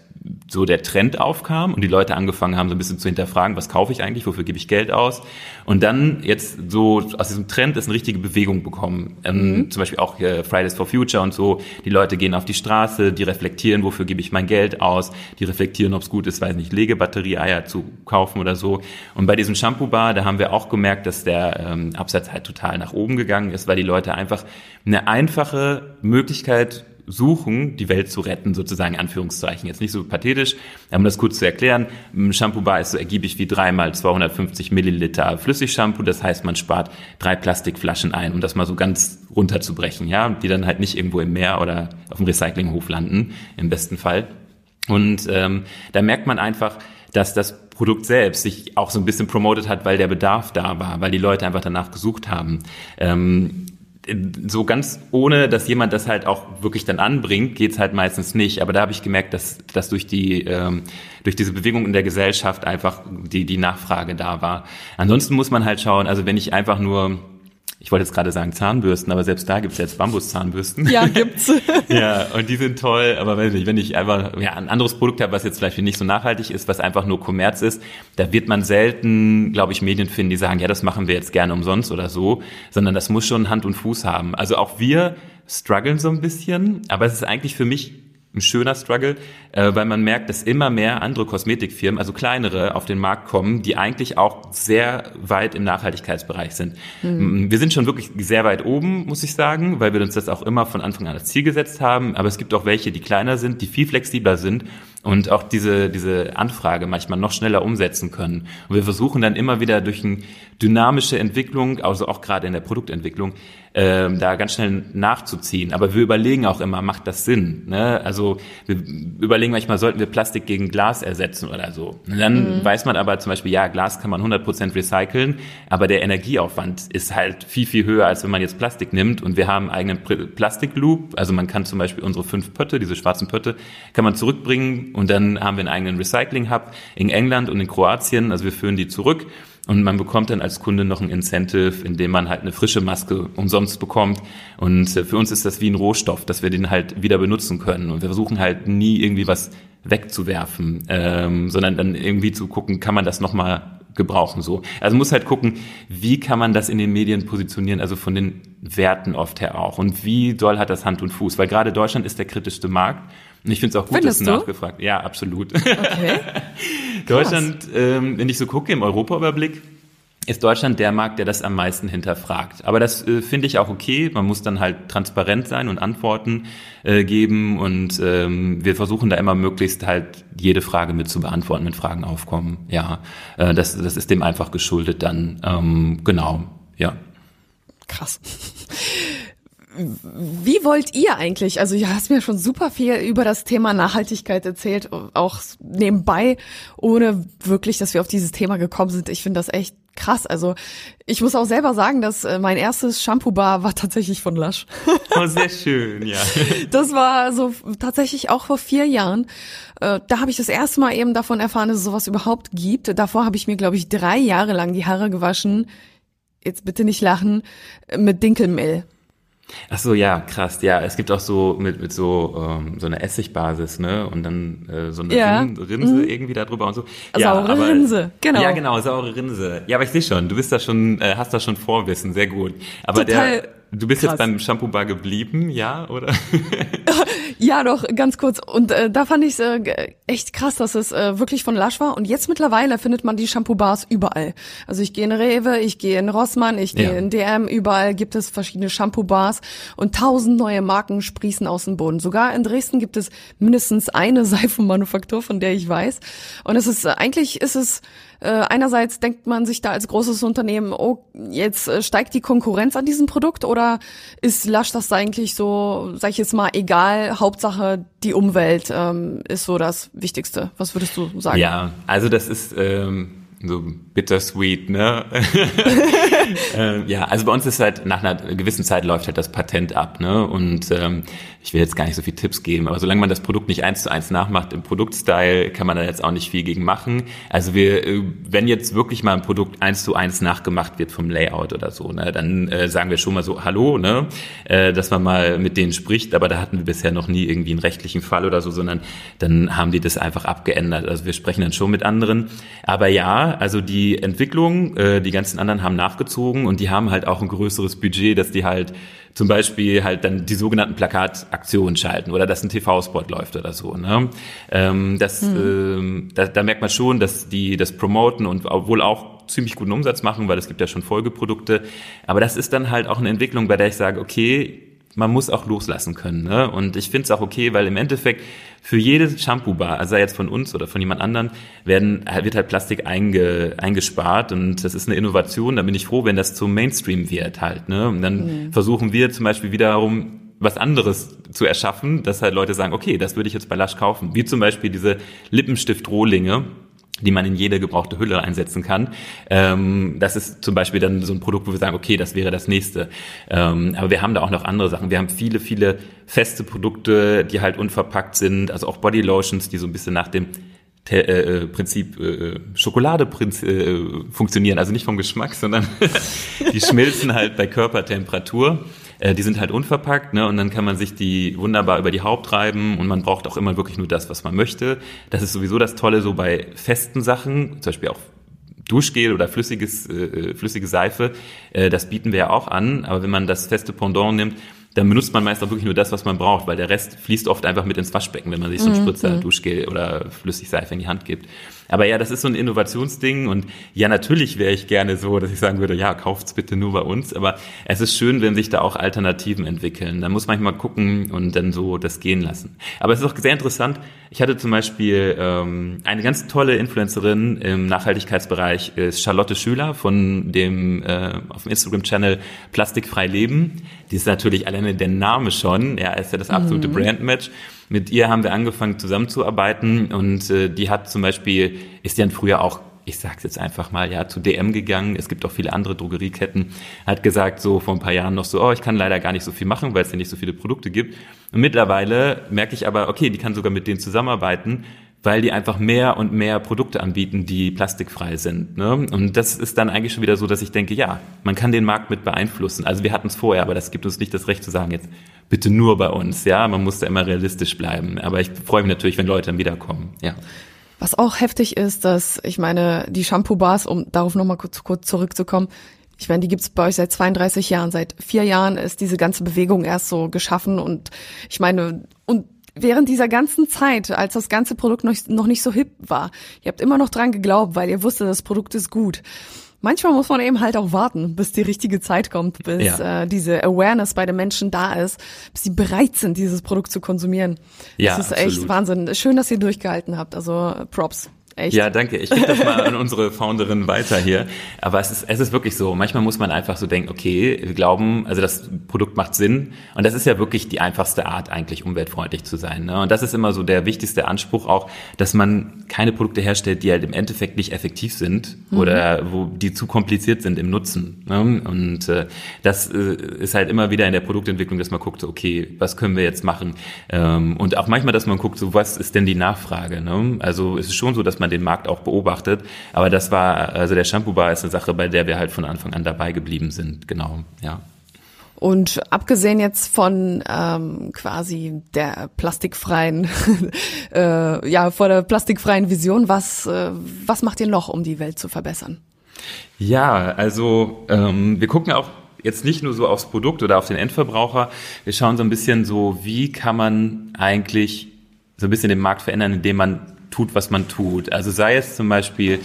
so der Trend aufkam und die Leute angefangen haben, so ein bisschen zu hinterfragen, was kaufe ich eigentlich, wofür gebe ich Geld aus? Und dann jetzt so aus diesem Trend ist eine richtige Bewegung bekommen. Ähm, mhm. Zum Beispiel auch äh, Fridays for Future und so. Die Leute gehen auf die Straße, die reflektieren, wofür gebe ich mein Geld aus, die reflektieren, ob es gut ist, weiß nicht, Legebatterie-Eier zu kaufen oder so. Und bei diesem Shampoo-Bar, da haben wir auch gemerkt, dass der ähm, Absatz halt total nach oben gegangen ist, weil die Leute einfach eine einfache Möglichkeit suchen, die Welt zu retten, sozusagen in Anführungszeichen. Jetzt nicht so pathetisch, um das kurz zu erklären. Ein Shampoo-Bar ist so ergiebig wie dreimal 250 Milliliter Flüssigshampoo. Das heißt, man spart drei Plastikflaschen ein, um das mal so ganz runterzubrechen, ja, die dann halt nicht irgendwo im Meer oder auf dem Recyclinghof landen, im besten Fall. Und ähm, da merkt man einfach, dass das Produkt selbst sich auch so ein bisschen promotet hat, weil der Bedarf da war, weil die Leute einfach danach gesucht haben. Ähm, so ganz ohne, dass jemand das halt auch wirklich dann anbringt, geht's halt meistens nicht. Aber da habe ich gemerkt, dass, dass durch die ähm, durch diese Bewegung in der Gesellschaft einfach die die Nachfrage da war. Ansonsten muss man halt schauen. Also wenn ich einfach nur ich wollte jetzt gerade sagen Zahnbürsten, aber selbst da gibt's jetzt Bambuszahnbürsten. Ja, gibt's. ja, und die sind toll, aber wenn ich, wenn ich einfach ja, ein anderes Produkt habe, was jetzt vielleicht nicht so nachhaltig ist, was einfach nur Kommerz ist, da wird man selten, glaube ich, Medien finden, die sagen, ja, das machen wir jetzt gerne umsonst oder so, sondern das muss schon Hand und Fuß haben. Also auch wir strugglen so ein bisschen, aber es ist eigentlich für mich ein schöner Struggle, äh, weil man merkt, dass immer mehr andere Kosmetikfirmen, also kleinere, auf den Markt kommen, die eigentlich auch sehr weit im Nachhaltigkeitsbereich sind. Mhm. Wir sind schon wirklich sehr weit oben, muss ich sagen, weil wir uns das auch immer von Anfang an als Ziel gesetzt haben. Aber es gibt auch welche, die kleiner sind, die viel flexibler sind und auch diese, diese Anfrage manchmal noch schneller umsetzen können. Und wir versuchen dann immer wieder durch eine dynamische Entwicklung, also auch gerade in der Produktentwicklung, äh, da ganz schnell nachzuziehen. Aber wir überlegen auch immer, macht das Sinn? Ne? Also wir überlegen manchmal, sollten wir Plastik gegen Glas ersetzen oder so. Und dann mhm. weiß man aber zum Beispiel, ja, Glas kann man 100% recyceln, aber der Energieaufwand ist halt viel, viel höher, als wenn man jetzt Plastik nimmt. Und wir haben einen eigenen Plastikloop, also man kann zum Beispiel unsere fünf Pötte, diese schwarzen Pötte, kann man zurückbringen und dann haben wir einen eigenen Recycling-Hub in England und in Kroatien. Also wir führen die zurück. Und man bekommt dann als Kunde noch ein Incentive, indem man halt eine frische Maske umsonst bekommt. Und äh, für uns ist das wie ein Rohstoff, dass wir den halt wieder benutzen können. Und wir versuchen halt nie irgendwie was wegzuwerfen, ähm, sondern dann irgendwie zu gucken, kann man das nochmal gebrauchen so. Also muss halt gucken, wie kann man das in den Medien positionieren, also von den Werten oft her auch. Und wie doll hat das Hand und Fuß? Weil gerade Deutschland ist der kritischste Markt. Ich finde es auch gut, Findest dass du nachgefragt. Ja, absolut. Okay. Deutschland, ähm, wenn ich so gucke im Europaüberblick, ist Deutschland der Markt, der das am meisten hinterfragt. Aber das äh, finde ich auch okay. Man muss dann halt transparent sein und Antworten äh, geben. Und ähm, wir versuchen da immer möglichst halt jede Frage mit zu beantworten, wenn Fragen aufkommen. Ja, äh, das, das ist dem einfach geschuldet dann. Ähm, genau, ja. Krass. Wie wollt ihr eigentlich, also du hast mir schon super viel über das Thema Nachhaltigkeit erzählt, auch nebenbei, ohne wirklich, dass wir auf dieses Thema gekommen sind. Ich finde das echt krass. Also ich muss auch selber sagen, dass äh, mein erstes Shampoo-Bar war tatsächlich von Lush. Oh, sehr schön, ja. Das war so tatsächlich auch vor vier Jahren. Äh, da habe ich das erste Mal eben davon erfahren, dass es sowas überhaupt gibt. Davor habe ich mir, glaube ich, drei Jahre lang die Haare gewaschen. Jetzt bitte nicht lachen, mit Dinkelmehl. Ach so, ja, krass. Ja, es gibt auch so mit, mit so, ähm, so einer Essigbasis, ne? Und dann äh, so eine Ja. Rin Rinse Mhm. irgendwie da drüber und so. Saure aber, Rinse, genau. Ja, genau, saure Rinse. Ja, aber ich sehe schon, du bist da schon, äh, hast da schon Vorwissen, sehr gut. Aber Total der, du bist krass. jetzt beim Shampoo-Bar geblieben, ja, oder? Ja, doch, ganz kurz. Und äh, da fand ich es äh, echt krass, dass es äh, wirklich von Lush war. Und jetzt mittlerweile findet man die Shampoo-Bars überall. Also ich gehe in Rewe, ich gehe in Rossmann, ich gehe Ja. in DM, überall gibt es verschiedene Shampoo-Bars und tausend neue Marken sprießen aus dem Boden. Sogar in Dresden gibt es mindestens eine Seifenmanufaktur, von der ich weiß. Und es ist, äh, eigentlich ist es, äh, einerseits denkt man sich da als großes Unternehmen, oh, jetzt äh, steigt die Konkurrenz an diesem Produkt oder ist Lush das eigentlich so, sag ich jetzt mal, egal, Hauptsache die Umwelt ähm, ist so das Wichtigste. Was würdest du sagen? Ja, also das ist ähm, so bittersweet, ne? ähm, ja, also bei uns ist halt nach einer gewissen Zeit läuft halt das Patent ab, ne? Und ähm, ich will jetzt gar nicht so viel Tipps geben, aber solange man das Produkt nicht eins zu eins nachmacht im Produktstyle, kann man da jetzt auch nicht viel gegen machen. Also wir, äh, wenn jetzt wirklich mal ein Produkt eins zu eins nachgemacht wird vom Layout oder so, ne, dann äh, sagen wir schon mal so Hallo, ne, äh, dass man mal mit denen spricht. Aber da hatten wir bisher noch nie irgendwie einen rechtlichen Fall oder so, sondern dann haben die das einfach abgeändert. Also wir sprechen dann schon mit anderen. Aber ja, also die Entwicklung, äh, die ganzen anderen haben nachgezogen und die haben halt auch ein größeres Budget, dass die halt zum Beispiel halt dann die sogenannten Plakataktionen schalten oder dass ein TV-Spot läuft oder so. Ne? Ähm, das, ähm, da, da merkt man schon, dass die das promoten und wohl auch ziemlich guten Umsatz machen, weil es gibt ja schon Folgeprodukte. Aber das ist dann halt auch eine Entwicklung, bei der ich sage, okay, man muss auch loslassen können. Ne? Und ich finde es auch okay, weil im Endeffekt für jedes Shampoo-Bar, also sei jetzt von uns oder von jemand anderen, werden, wird halt Plastik einge, eingespart und das ist eine Innovation. Da bin ich froh, wenn das zum Mainstream wird halt. Ne? Und dann versuchen wir zum Beispiel wiederum was anderes zu erschaffen, dass halt Leute sagen, okay, das würde ich jetzt bei Lush kaufen. Wie zum Beispiel diese Lippenstift-Rohlinge, die man in jede gebrauchte Hülle einsetzen kann. Ähm, das ist zum Beispiel dann so ein Produkt, wo wir sagen, okay, das wäre das nächste. Ähm, aber wir haben da auch noch andere Sachen. Wir haben viele, viele feste Produkte, die halt unverpackt sind, also auch Body Lotions, die so ein bisschen nach dem Te äh, äh Prinzip äh, Schokolade äh, funktionieren, also nicht vom Geschmack, sondern die schmilzen halt bei Körpertemperatur. Äh, die sind halt unverpackt, ne? Und dann kann man sich die wunderbar über die Haut reiben und man braucht auch immer wirklich nur das, was man möchte. Das ist sowieso das Tolle so bei festen Sachen, zum Beispiel auch Duschgel oder flüssiges, äh, flüssige Seife, äh, das bieten wir ja auch an. Aber wenn man das feste Pendant nimmt, dann benutzt man meist auch wirklich nur das, was man braucht, weil der Rest fließt oft einfach mit ins Waschbecken, wenn man sich so einen mhm. Spritzer mhm. Duschgel oder Flüssigseife in die Hand gibt. Aber ja, das ist so ein Innovationsding und ja, natürlich wäre ich gerne so, dass ich sagen würde, ja, kauft's bitte nur bei uns. Aber es ist schön, wenn sich da auch Alternativen entwickeln. Da muss man manchmal gucken und dann so das gehen lassen. Aber es ist auch sehr interessant. Ich hatte zum Beispiel ähm, eine ganz tolle Influencerin im Nachhaltigkeitsbereich, ist Charlotte Schüler von dem äh, auf dem Instagram-Channel Plastikfrei Leben. Die ist natürlich alleine der Name schon, ja, ist ja das absolute mhm. Brandmatch. Mit ihr haben wir angefangen zusammenzuarbeiten und äh, die hat zum Beispiel, ist dann früher auch ich sag's jetzt einfach mal, ja, zu DM gegangen. Es gibt auch viele andere Drogerieketten. Hat gesagt, so vor ein paar Jahren noch so, oh, ich kann leider gar nicht so viel machen, weil es ja nicht so viele Produkte gibt. Und mittlerweile merke ich aber, okay, die kann sogar mit denen zusammenarbeiten, weil die einfach mehr und mehr Produkte anbieten, die plastikfrei sind. Ne? Und das ist dann eigentlich schon wieder so, dass ich denke, ja, man kann den Markt mit beeinflussen. Also wir hatten es vorher, aber das gibt uns nicht das Recht zu sagen, jetzt bitte nur bei uns. Ja, man muss da immer realistisch bleiben. Aber ich freue mich natürlich, wenn Leute dann wiederkommen. Ja. Was auch heftig ist, dass ich meine, die Shampoo-Bars, um darauf nochmal kurz, kurz zurückzukommen, ich meine, die gibt's bei euch seit 32 Jahren. Seit vier Jahren ist diese ganze Bewegung erst so geschaffen und ich meine, und während dieser ganzen Zeit, als das ganze Produkt noch, noch nicht so hip war, ihr habt immer noch dran geglaubt, weil ihr wusstet, das Produkt ist gut manchmal muss man eben halt auch warten, bis die richtige Zeit kommt, bis ja. äh, diese Awareness bei den Menschen da ist, bis sie bereit sind, dieses Produkt zu konsumieren. Ja, das ist absolut. echt Wahnsinn. Schön, dass ihr durchgehalten habt. Also Props. Echt? Ja, danke. Ich gebe das mal an unsere Founderin weiter hier. Aber es ist, es ist wirklich so. Manchmal muss man einfach so denken, okay, wir glauben, also das Produkt macht Sinn. Und das ist ja wirklich die einfachste Art, eigentlich umweltfreundlich zu sein. Ne? Und das ist immer so der wichtigste Anspruch auch, dass man keine Produkte herstellt, die halt im Endeffekt nicht effektiv sind mhm. oder wo die zu kompliziert sind im Nutzen. Ne? Und äh, das äh, ist halt immer wieder in der Produktentwicklung, dass man guckt, so, okay, was können wir jetzt machen? Ähm, und auch manchmal, dass man guckt, so was ist denn die Nachfrage? Ne? Also es ist schon so, dass man man den Markt auch beobachtet. Aber das war, also der Shampoo Bar ist eine Sache, bei der wir halt von Anfang an dabei geblieben sind. Genau, ja. Und abgesehen jetzt von ähm, quasi der plastikfreien, äh, ja, vor der plastikfreien Vision, was, äh, was macht ihr noch, um die Welt zu verbessern? Ja, also ähm, wir gucken auch jetzt nicht nur so aufs Produkt oder auf den Endverbraucher. Wir schauen so ein bisschen so, wie kann man eigentlich so ein bisschen den Markt verändern, indem man tut, was man tut. Also sei es zum Beispiel,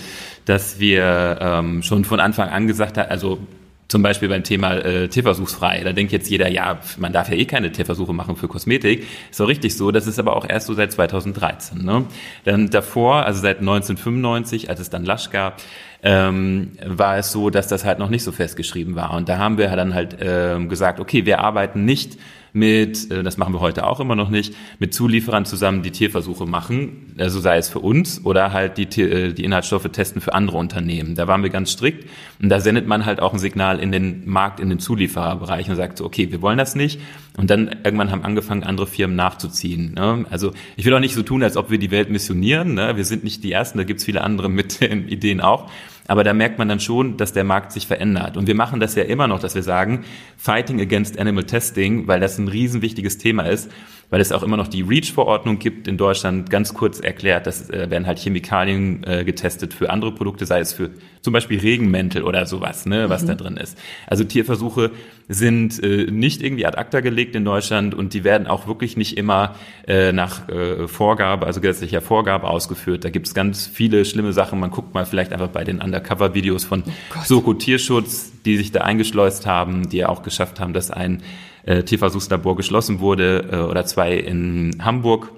dass wir ähm, schon von Anfang an gesagt haben, also zum Beispiel beim Thema äh, Tierversuchsfrei. Da denkt jetzt jeder, ja, man darf ja eh keine Tierversuche machen für Kosmetik. Ist auch richtig so. Das ist aber auch erst so seit 2013. Ne? Dann davor, also seit 1995, als es dann Lush gab, ähm, war es so, dass das halt noch nicht so festgeschrieben war. Und da haben wir dann halt ähm, gesagt, okay, wir arbeiten nicht mit, äh, das machen wir heute auch immer noch nicht, mit Zulieferern zusammen die Tierversuche machen, also sei es für uns oder halt die, äh, die Inhaltsstoffe testen für andere Unternehmen. Da waren wir ganz strikt und da sendet man halt auch ein Signal in den Markt, in den Zuliefererbereich und sagt so, okay, wir wollen das nicht. Und dann irgendwann haben angefangen, andere Firmen nachzuziehen. Ne? Also ich will auch nicht so tun, als ob wir die Welt missionieren. Ne? Wir sind nicht die Ersten, da gibt's viele andere mit den Ideen auch. Aber da merkt man dann schon, dass der Markt sich verändert. Und wir machen das ja immer noch, dass wir sagen, Fighting against Animal Testing, weil das ein riesen wichtiges Thema ist, weil es auch immer noch die REACH-Verordnung gibt in Deutschland, ganz kurz erklärt, dass äh, werden halt Chemikalien äh, getestet für andere Produkte, sei es für zum Beispiel Regenmäntel oder sowas, ne, was mhm. da drin ist. Also Tierversuche sind äh, nicht irgendwie ad acta gelegt in Deutschland und die werden auch wirklich nicht immer äh, nach äh, Vorgabe, also gesetzlicher Vorgabe ausgeführt. Da gibt es ganz viele schlimme Sachen. Man guckt mal vielleicht einfach bei den Undercover-Videos von oh Soko Tierschutz, die sich da eingeschleust haben, die ja auch geschafft haben, dass ein äh, Tierversuchslabor geschlossen wurde äh, oder zwei in Hamburg,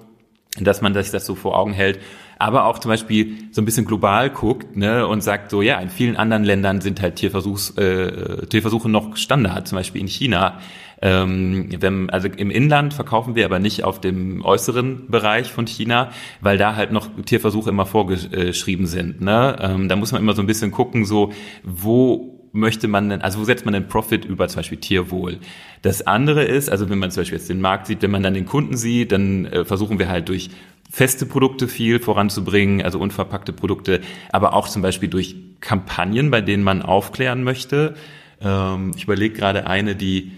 dass man sich das so vor Augen hält aber auch zum Beispiel so ein bisschen global guckt ne, und sagt so, ja, in vielen anderen Ländern sind halt Tierversuchs, äh, Tierversuche noch Standard, zum Beispiel in China Ähm, wenn, also im Inland verkaufen wir aber nicht auf dem äußeren Bereich von China, weil da halt noch Tierversuche immer vorgeschrieben sind. Ne? Ähm, da muss man immer so ein bisschen gucken, so wo möchte man denn, also wo setzt man den Profit über zum Beispiel Tierwohl? Das andere ist, also wenn man zum Beispiel jetzt den Markt sieht, wenn man dann den Kunden sieht, dann äh, versuchen wir halt durch feste Produkte viel voranzubringen, also unverpackte Produkte, aber auch zum Beispiel durch Kampagnen, bei denen man aufklären möchte. Ähm, ich überlege gerade eine, die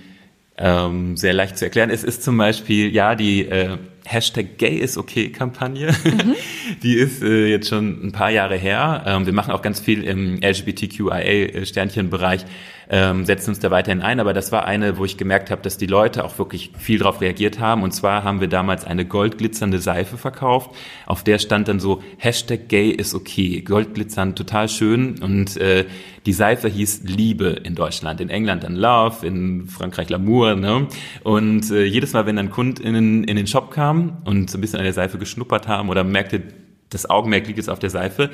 ähm, sehr leicht zu erklären ist, ist zum Beispiel, ja, die äh, Hashtag Gay is okay Kampagne. Mhm. Die ist äh, jetzt schon ein paar Jahre her. Ähm, wir machen auch ganz viel im LGBTQIA-Sternchenbereich, ähm, setzen uns da weiterhin ein. Aber das war eine, wo ich gemerkt habe, dass die Leute auch wirklich viel darauf reagiert haben. Und zwar haben wir damals eine goldglitzernde Seife verkauft. Auf der stand dann so Hashtag Gay is okay. Goldglitzernd, total schön. Und äh, die Seife hieß Liebe in Deutschland. In England dann Love, in Frankreich L'amour. Ne? Und äh, jedes Mal, wenn dann KundInnen in den Shop kamen, und so ein bisschen an der Seife geschnuppert haben oder merkte, das Augenmerk liegt jetzt auf der Seife,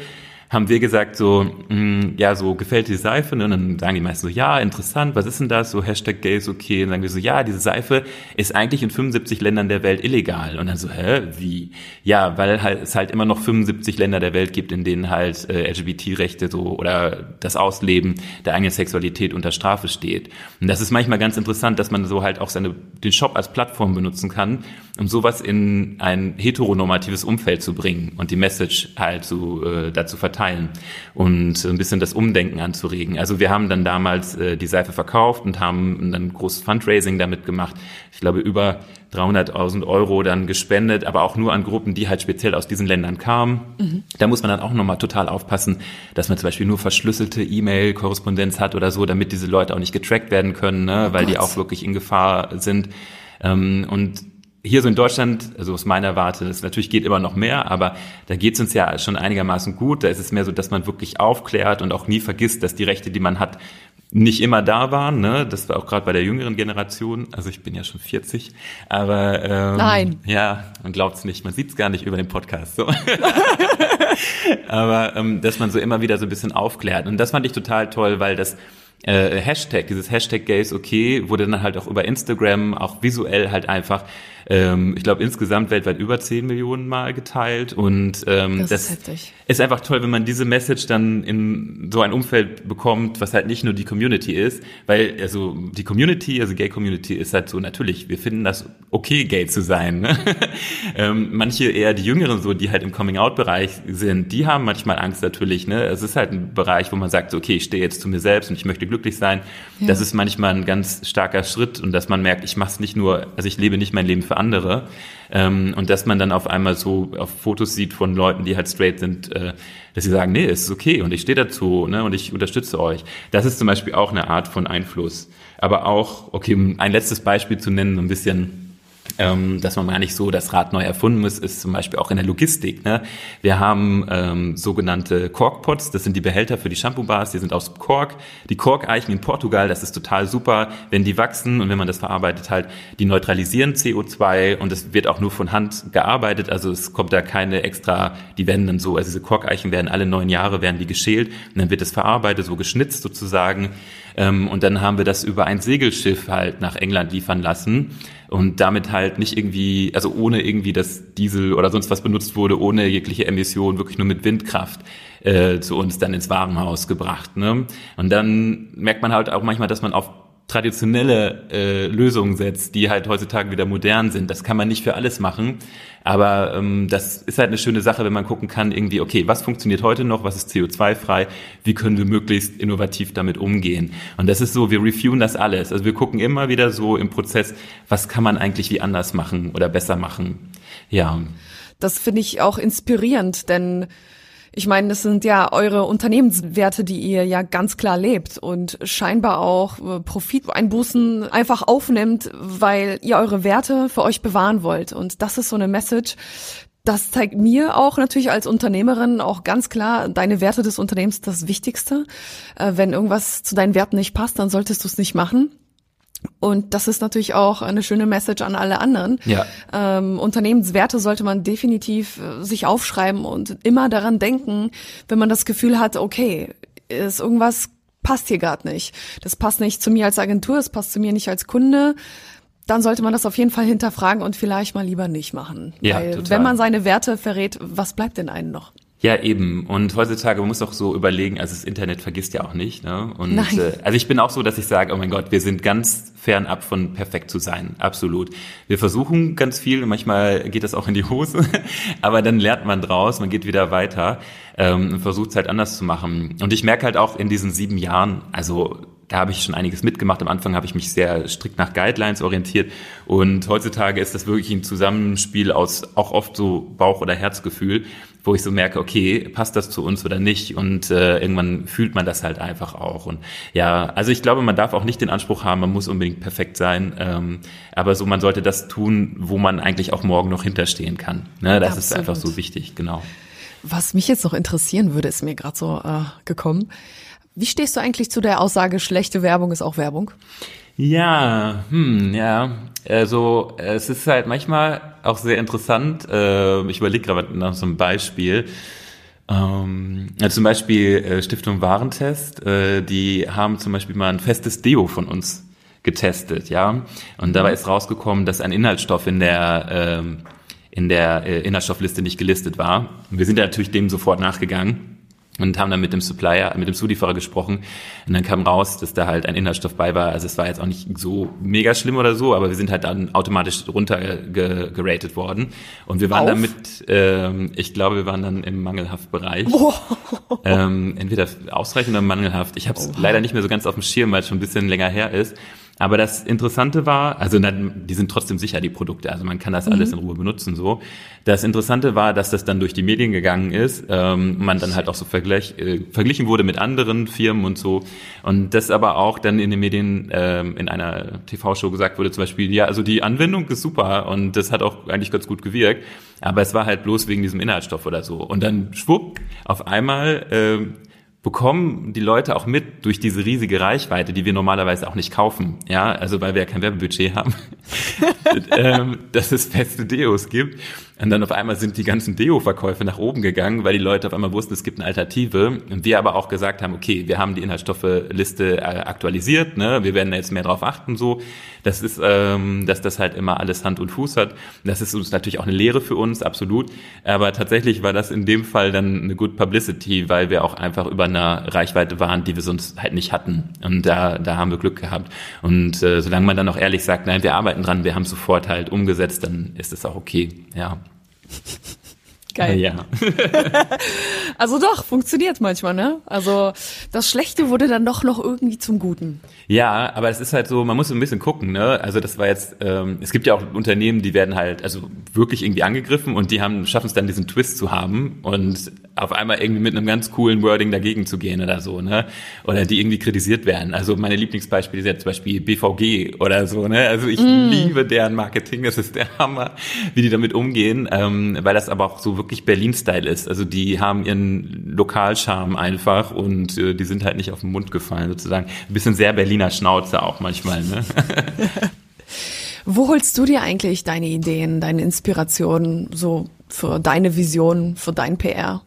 haben wir gesagt so, mh, mm, ja, so gefällt die Seife? Ne? Und dann sagen die meisten so, ja, interessant, was ist denn das? So Hashtag Gay ist okay. Und dann sagen wir so, ja, diese Seife ist eigentlich in 75 Ländern der Welt illegal. Und dann so, hä, wie? Ja, weil halt, es halt immer noch 75 Länder der Welt gibt, in denen halt äh, LGBT-Rechte so oder das Ausleben der eigenen Sexualität unter Strafe steht. Und das ist manchmal ganz interessant, dass man so halt auch seine, den Shop als Plattform benutzen kann, um sowas in ein heteronormatives Umfeld zu bringen und die Message halt zu, äh, dazu verteilen teilen und ein bisschen das Umdenken anzuregen. Also wir haben dann damals äh, die Seife verkauft und haben dann großes Fundraising damit gemacht. Ich glaube über 300.000 Euro dann gespendet, aber auch nur an Gruppen, die halt speziell aus diesen Ländern kamen. Mhm. Da muss man dann auch nochmal total aufpassen, dass man zum Beispiel nur verschlüsselte E-Mail-Korrespondenz hat oder so, damit diese Leute auch nicht getrackt werden können, ne, oh weil Gott. die auch wirklich in Gefahr sind. Ähm, und hier so in Deutschland, also aus meiner Warte, das natürlich geht immer noch mehr, aber da geht es uns ja schon einigermaßen gut. Da ist es mehr so, dass man wirklich aufklärt und auch nie vergisst, dass die Rechte, die man hat, nicht immer da waren. Ne? Das war auch gerade bei der jüngeren Generation. Also ich bin ja schon 40, aber ähm, nein, ja, man glaubt es nicht, man sieht es gar nicht über den Podcast. So. aber ähm, dass man so immer wieder so ein bisschen aufklärt und das fand ich total toll, weil das äh, Hashtag, dieses Hashtag Gay ist okay, wurde dann halt auch über Instagram auch visuell halt einfach ähm, ich glaube, insgesamt weltweit über 10 Millionen Mal geteilt. Und ähm, das, das ist, ist, einfach toll, wenn man diese Message dann in so ein Umfeld bekommt, was halt nicht nur die Community ist, weil also die Community, also Gay Community ist halt so natürlich, wir finden das okay, gay zu sein. Ne? ähm, manche eher die Jüngeren so, die halt im Coming-out-Bereich sind, die haben manchmal Angst natürlich. Ne? Es ist halt ein Bereich, wo man sagt, okay, ich stehe jetzt zu mir selbst und ich möchte glücklich sein. Ja. Das ist manchmal ein ganz starker Schritt und dass man merkt, ich mache es nicht nur, also ich lebe nicht mein Leben für andere. Ähm, und dass man dann auf einmal so auf Fotos sieht von Leuten, die halt straight sind, äh, dass sie sagen, nee, es ist okay und ich stehe dazu ne, und ich unterstütze euch. Das ist zum Beispiel auch eine Art von Einfluss. Aber auch, okay, um ein letztes Beispiel zu nennen, ein bisschen ähm, dass man gar nicht so das Rad neu erfunden muss, ist zum Beispiel auch in der Logistik. Ne? Wir haben ähm, sogenannte Corkpots, das sind die Behälter für die Shampoo-Bars, die sind aus Kork. Die Korkeichen in Portugal, das ist total super, wenn die wachsen und wenn man das verarbeitet halt, die neutralisieren CO2 und es wird auch nur von Hand gearbeitet, also es kommt da keine extra, die werden dann so, also diese Korkeichen werden alle neun Jahre, werden die geschält und dann wird es verarbeitet, so geschnitzt sozusagen ähm, und dann haben wir das über ein Segelschiff halt nach England liefern lassen und damit halt nicht irgendwie, also ohne irgendwie, dass Diesel oder sonst was benutzt wurde, ohne jegliche Emission, wirklich nur mit Windkraft äh, zu uns dann ins Warenhaus gebracht. Ne? Und dann merkt man halt auch manchmal, dass man auf traditionelle äh, Lösungen setzt, die halt heutzutage wieder modern sind. Das kann man nicht für alles machen, aber ähm, das ist halt eine schöne Sache, wenn man gucken kann, irgendwie, okay, was funktioniert heute noch, was ist CO2-frei, wie können wir möglichst innovativ damit umgehen. Und das ist so, wir reviewen das alles. Also wir gucken immer wieder so im Prozess, was kann man eigentlich wie anders machen oder besser machen. Ja. Das finde ich auch inspirierend, denn ich meine, das sind ja eure Unternehmenswerte, die ihr ja ganz klar lebt und scheinbar auch äh, Profiteinbußen einfach aufnimmt, weil ihr eure Werte für euch bewahren wollt. Und das ist so eine Message, das zeigt mir auch natürlich als Unternehmerin auch ganz klar, deine Werte des Unternehmens das Wichtigste. Äh, wenn irgendwas zu deinen Werten nicht passt, dann solltest du es nicht machen. Und das ist natürlich auch eine schöne Message an alle anderen. Ja. Ähm, Unternehmenswerte sollte man definitiv äh, sich aufschreiben und immer daran denken, wenn man das Gefühl hat, okay, ist irgendwas passt hier gerade nicht. Das passt nicht zu mir als Agentur, es passt zu mir nicht als Kunde. Dann sollte man das auf jeden Fall hinterfragen und vielleicht mal lieber nicht machen. Ja, Weil total. wenn man seine Werte verrät, was bleibt denn einem noch? Ja, eben. Und heutzutage man muss auch so überlegen, also das Internet vergisst ja auch nicht. Ne? Und Nein. Äh, also ich bin auch so, dass ich sage, oh mein Gott, wir sind ganz fernab von perfekt zu sein. Absolut. Wir versuchen ganz viel manchmal geht das auch in die Hose, aber dann lernt man draus, man geht wieder weiter ähm, und versucht es halt anders zu machen. Und ich merke halt auch in diesen sieben Jahren, also da habe ich schon einiges mitgemacht. Am Anfang habe ich mich sehr strikt nach Guidelines orientiert und heutzutage ist das wirklich ein Zusammenspiel aus auch oft so Bauch- oder Herzgefühl, wo ich so merke, okay, passt das zu uns oder nicht und äh, irgendwann fühlt man das halt einfach auch und ja, also ich glaube, man darf auch nicht den Anspruch haben, man muss unbedingt perfekt sein, ähm, aber so man sollte das tun, wo man eigentlich auch morgen noch hinterstehen kann. Ne? Das ist Absolut. einfach so wichtig, genau. Was mich jetzt noch interessieren würde, ist mir gerade so äh, gekommen. Wie stehst du eigentlich zu der Aussage, schlechte Werbung ist auch Werbung? Ja, hm, ja. Also es ist halt manchmal auch sehr interessant. Äh, ich überlege gerade nach so einem Beispiel. Ähm, zum Beispiel äh, Stiftung Warentest, äh, die haben zum Beispiel mal ein festes Deo von uns getestet, ja. Und dabei ist rausgekommen, dass ein Inhaltsstoff in der ähm, in der Inhaltsstoffliste nicht gelistet war. Wir sind natürlich dem sofort nachgegangen und haben dann mit dem Supplier, mit dem Zulieferer gesprochen und dann kam raus, dass da halt ein Inhaltsstoff bei war. Also es war jetzt auch nicht so mega schlimm oder so, aber wir sind halt dann automatisch runtergeratet worden und wir waren Auf? damit, ähm, ich glaube, wir waren dann im Mangelhaftbereich. Ähm, entweder ausreichend oder mangelhaft. Ich habe es leider nicht mehr so ganz auf dem Schirm, weil es schon ein bisschen länger her ist. Aber das Interessante war, also dann, die sind trotzdem sicher, die Produkte, also man kann das alles in Ruhe benutzen so. Das Interessante war, dass das dann durch die Medien gegangen ist, ähm, man dann halt auch so vergleich, äh, verglichen wurde mit anderen Firmen und so. Und das aber auch dann in den Medien ähm, in einer TV-Show gesagt wurde, zum Beispiel, ja, also die Anwendung ist super und das hat auch eigentlich ganz gut gewirkt, aber es war halt bloß wegen diesem Inhaltsstoff oder so. Und dann schwupp, auf einmal ähm, bekommen die Leute auch mit durch diese riesige Reichweite, die wir normalerweise auch nicht kaufen, ja, also weil wir ja kein Werbebudget haben, ähm, dass es feste Deos gibt. Und dann auf einmal sind die ganzen Deo-Verkäufe nach oben gegangen, weil die Leute auf einmal wussten, es gibt eine Alternative. Und wir aber auch gesagt haben, okay, wir haben die Inhaltsstoffliste äh, aktualisiert, ne? wir werden jetzt mehr drauf achten, so. Das ist, ähm, dass das halt immer alles Hand und Fuß hat. Das ist uns natürlich auch eine Lehre für uns, absolut. Aber tatsächlich war das in dem Fall dann eine Good Publicity, weil wir auch einfach über einer Reichweite waren, die wir sonst halt nicht hatten. Und da, da haben wir Glück gehabt. Und äh, solange man dann auch ehrlich sagt, nein, wir arbeiten dran, wir haben sofort halt umgesetzt, dann ist es auch okay. Ja. Geil. Ja. Also doch, funktioniert manchmal, ne? Also das Schlechte wurde dann doch noch irgendwie zum Guten. Ja, aber es ist halt so, man muss ein bisschen gucken, ne? Also das war jetzt, ähm, es gibt ja auch Unternehmen, die werden halt also wirklich irgendwie angegriffen und die haben schaffen es dann diesen Twist zu haben und auf einmal irgendwie mit einem ganz coolen Wording dagegen zu gehen oder so, ne? Oder die irgendwie kritisiert werden. Also meine Lieblingsbeispiele sind ja zum Beispiel BVG oder so, ne? Also ich liebe deren Marketing, das ist der Hammer, wie die damit umgehen, ähm, weil das aber auch so wirklich Berlin-Style ist. Also die haben ihren Lokalcharme einfach und äh, die sind halt nicht auf den Mund gefallen sozusagen. Ein bisschen sehr Berliner Schnauze auch manchmal, ne? Wo holst du dir eigentlich deine Ideen, deine Inspirationen so für deine Vision, für dein PR?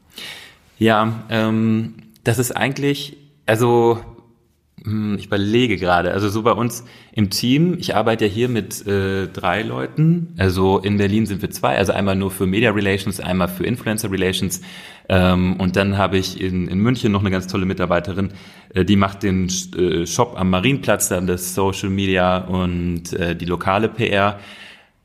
Ja, ähm, das ist eigentlich, also ich überlege gerade, also so bei uns im Team, ich arbeite ja hier mit äh, drei Leuten, also in Berlin sind wir zwei, also einmal nur für Media Relations, einmal für Influencer Relations. Ähm, und dann habe ich in, in München noch eine ganz tolle Mitarbeiterin, äh, die macht den äh, Shop am Marienplatz, dann das Social Media und äh, die lokale PR.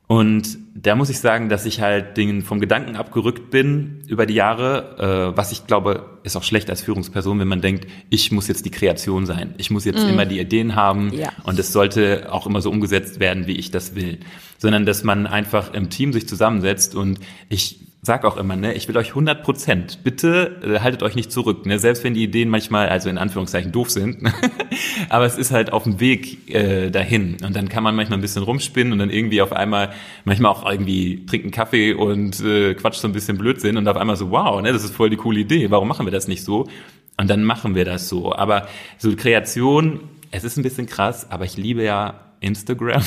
Und da muss ich sagen, dass ich halt Dingen vom Gedanken abgerückt bin über die Jahre, äh, was ich glaube, ist auch schlecht als Führungsperson, wenn man denkt, ich muss jetzt die Kreation sein. Ich muss jetzt immer die Ideen haben Ja. und es sollte auch immer so umgesetzt werden, wie ich das will. Sondern, dass man einfach im Team sich zusammensetzt und ich sag auch immer, ne, ich will euch 100 Prozent, bitte äh, haltet euch nicht zurück, ne, selbst wenn die Ideen manchmal, also in Anführungszeichen doof sind, aber es ist halt auf dem Weg äh, dahin. Und dann kann man manchmal ein bisschen rumspinnen und dann irgendwie auf einmal, manchmal auch irgendwie trinken Kaffee und äh, quatscht so ein bisschen Blödsinn und auf einmal so, wow, ne, das ist voll die coole Idee, warum machen wir das nicht so? Und dann machen wir das so, aber so Kreation, es ist ein bisschen krass, aber ich liebe ja Instagram.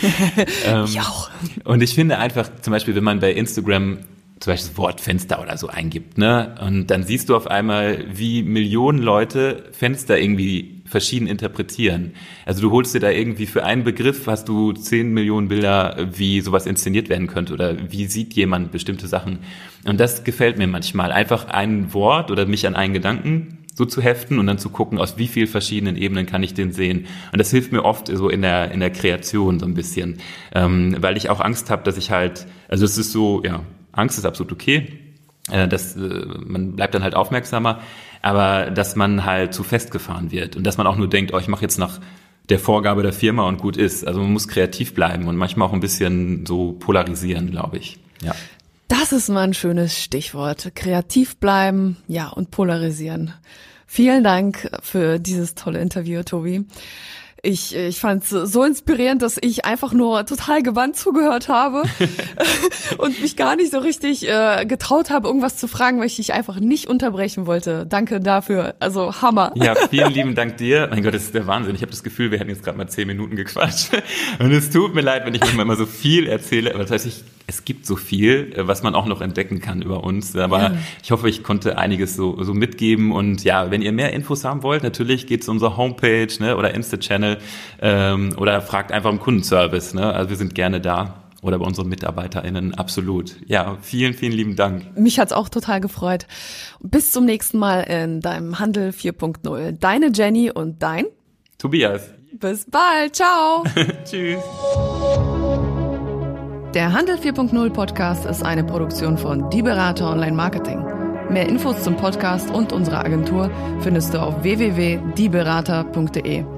ich auch. Und ich finde einfach, zum Beispiel, wenn man bei Instagram zum Beispiel das Wort Fenster oder so eingibt, ne? Und dann siehst du auf einmal, wie Millionen Leute Fenster irgendwie verschieden interpretieren. Also du holst dir da irgendwie für einen Begriff, hast du zehn Millionen Bilder, wie sowas inszeniert werden könnte oder wie sieht jemand bestimmte Sachen. Und das gefällt mir manchmal. Einfach ein Wort oder mich an einen Gedanken so zu heften und dann zu gucken, aus wie vielen verschiedenen Ebenen kann ich den sehen. Und das hilft mir oft so in der, in der Kreation so ein bisschen, ähm, weil ich auch Angst habe, dass ich halt, also es ist so, ja, Angst ist absolut okay, äh, das, äh, man bleibt dann halt aufmerksamer, aber dass man halt zu festgefahren wird und dass man auch nur denkt, oh, ich mache jetzt nach der Vorgabe der Firma und gut ist. Also man muss kreativ bleiben und manchmal auch ein bisschen so polarisieren, glaube ich. Ja. Das ist mal ein schönes Stichwort. Kreativ bleiben, ja, und polarisieren. Vielen Dank für dieses tolle Interview, Tobi. Ich, ich fand es so inspirierend, dass ich einfach nur total gewandt zugehört habe und mich gar nicht so richtig äh, getraut habe, irgendwas zu fragen, weil ich dich einfach nicht unterbrechen wollte. Danke dafür. Also Hammer. Ja, vielen lieben Dank dir. Mein Gott, das ist der Wahnsinn. Ich habe das Gefühl, wir hätten jetzt gerade mal zehn Minuten gequatscht. Und es tut mir leid, wenn ich manchmal immer so viel erzähle. Aber das heißt, ich, es gibt so viel, äh, was man auch noch entdecken kann über uns. Aber ja. ich hoffe, ich konnte einiges so, so mitgeben. Und ja, wenn ihr mehr Infos haben wollt, natürlich geht zu unserer Homepage ne, oder Insta-Channel ähm, oder fragt einfach im Kundenservice. Ne? Also wir sind gerne da oder bei unseren MitarbeiterInnen absolut. Ja, vielen, vielen lieben Dank. Mich hat's auch total gefreut. Bis zum nächsten Mal in deinem Handel 4.0. Deine Jenny und dein Tobias. Bis bald. Ciao. Tschüss. Der Handel 4.0 Podcast ist eine Produktion von Die Berater Online Marketing. Mehr Infos zum Podcast und unserer Agentur findest du auf www.dieberater.de.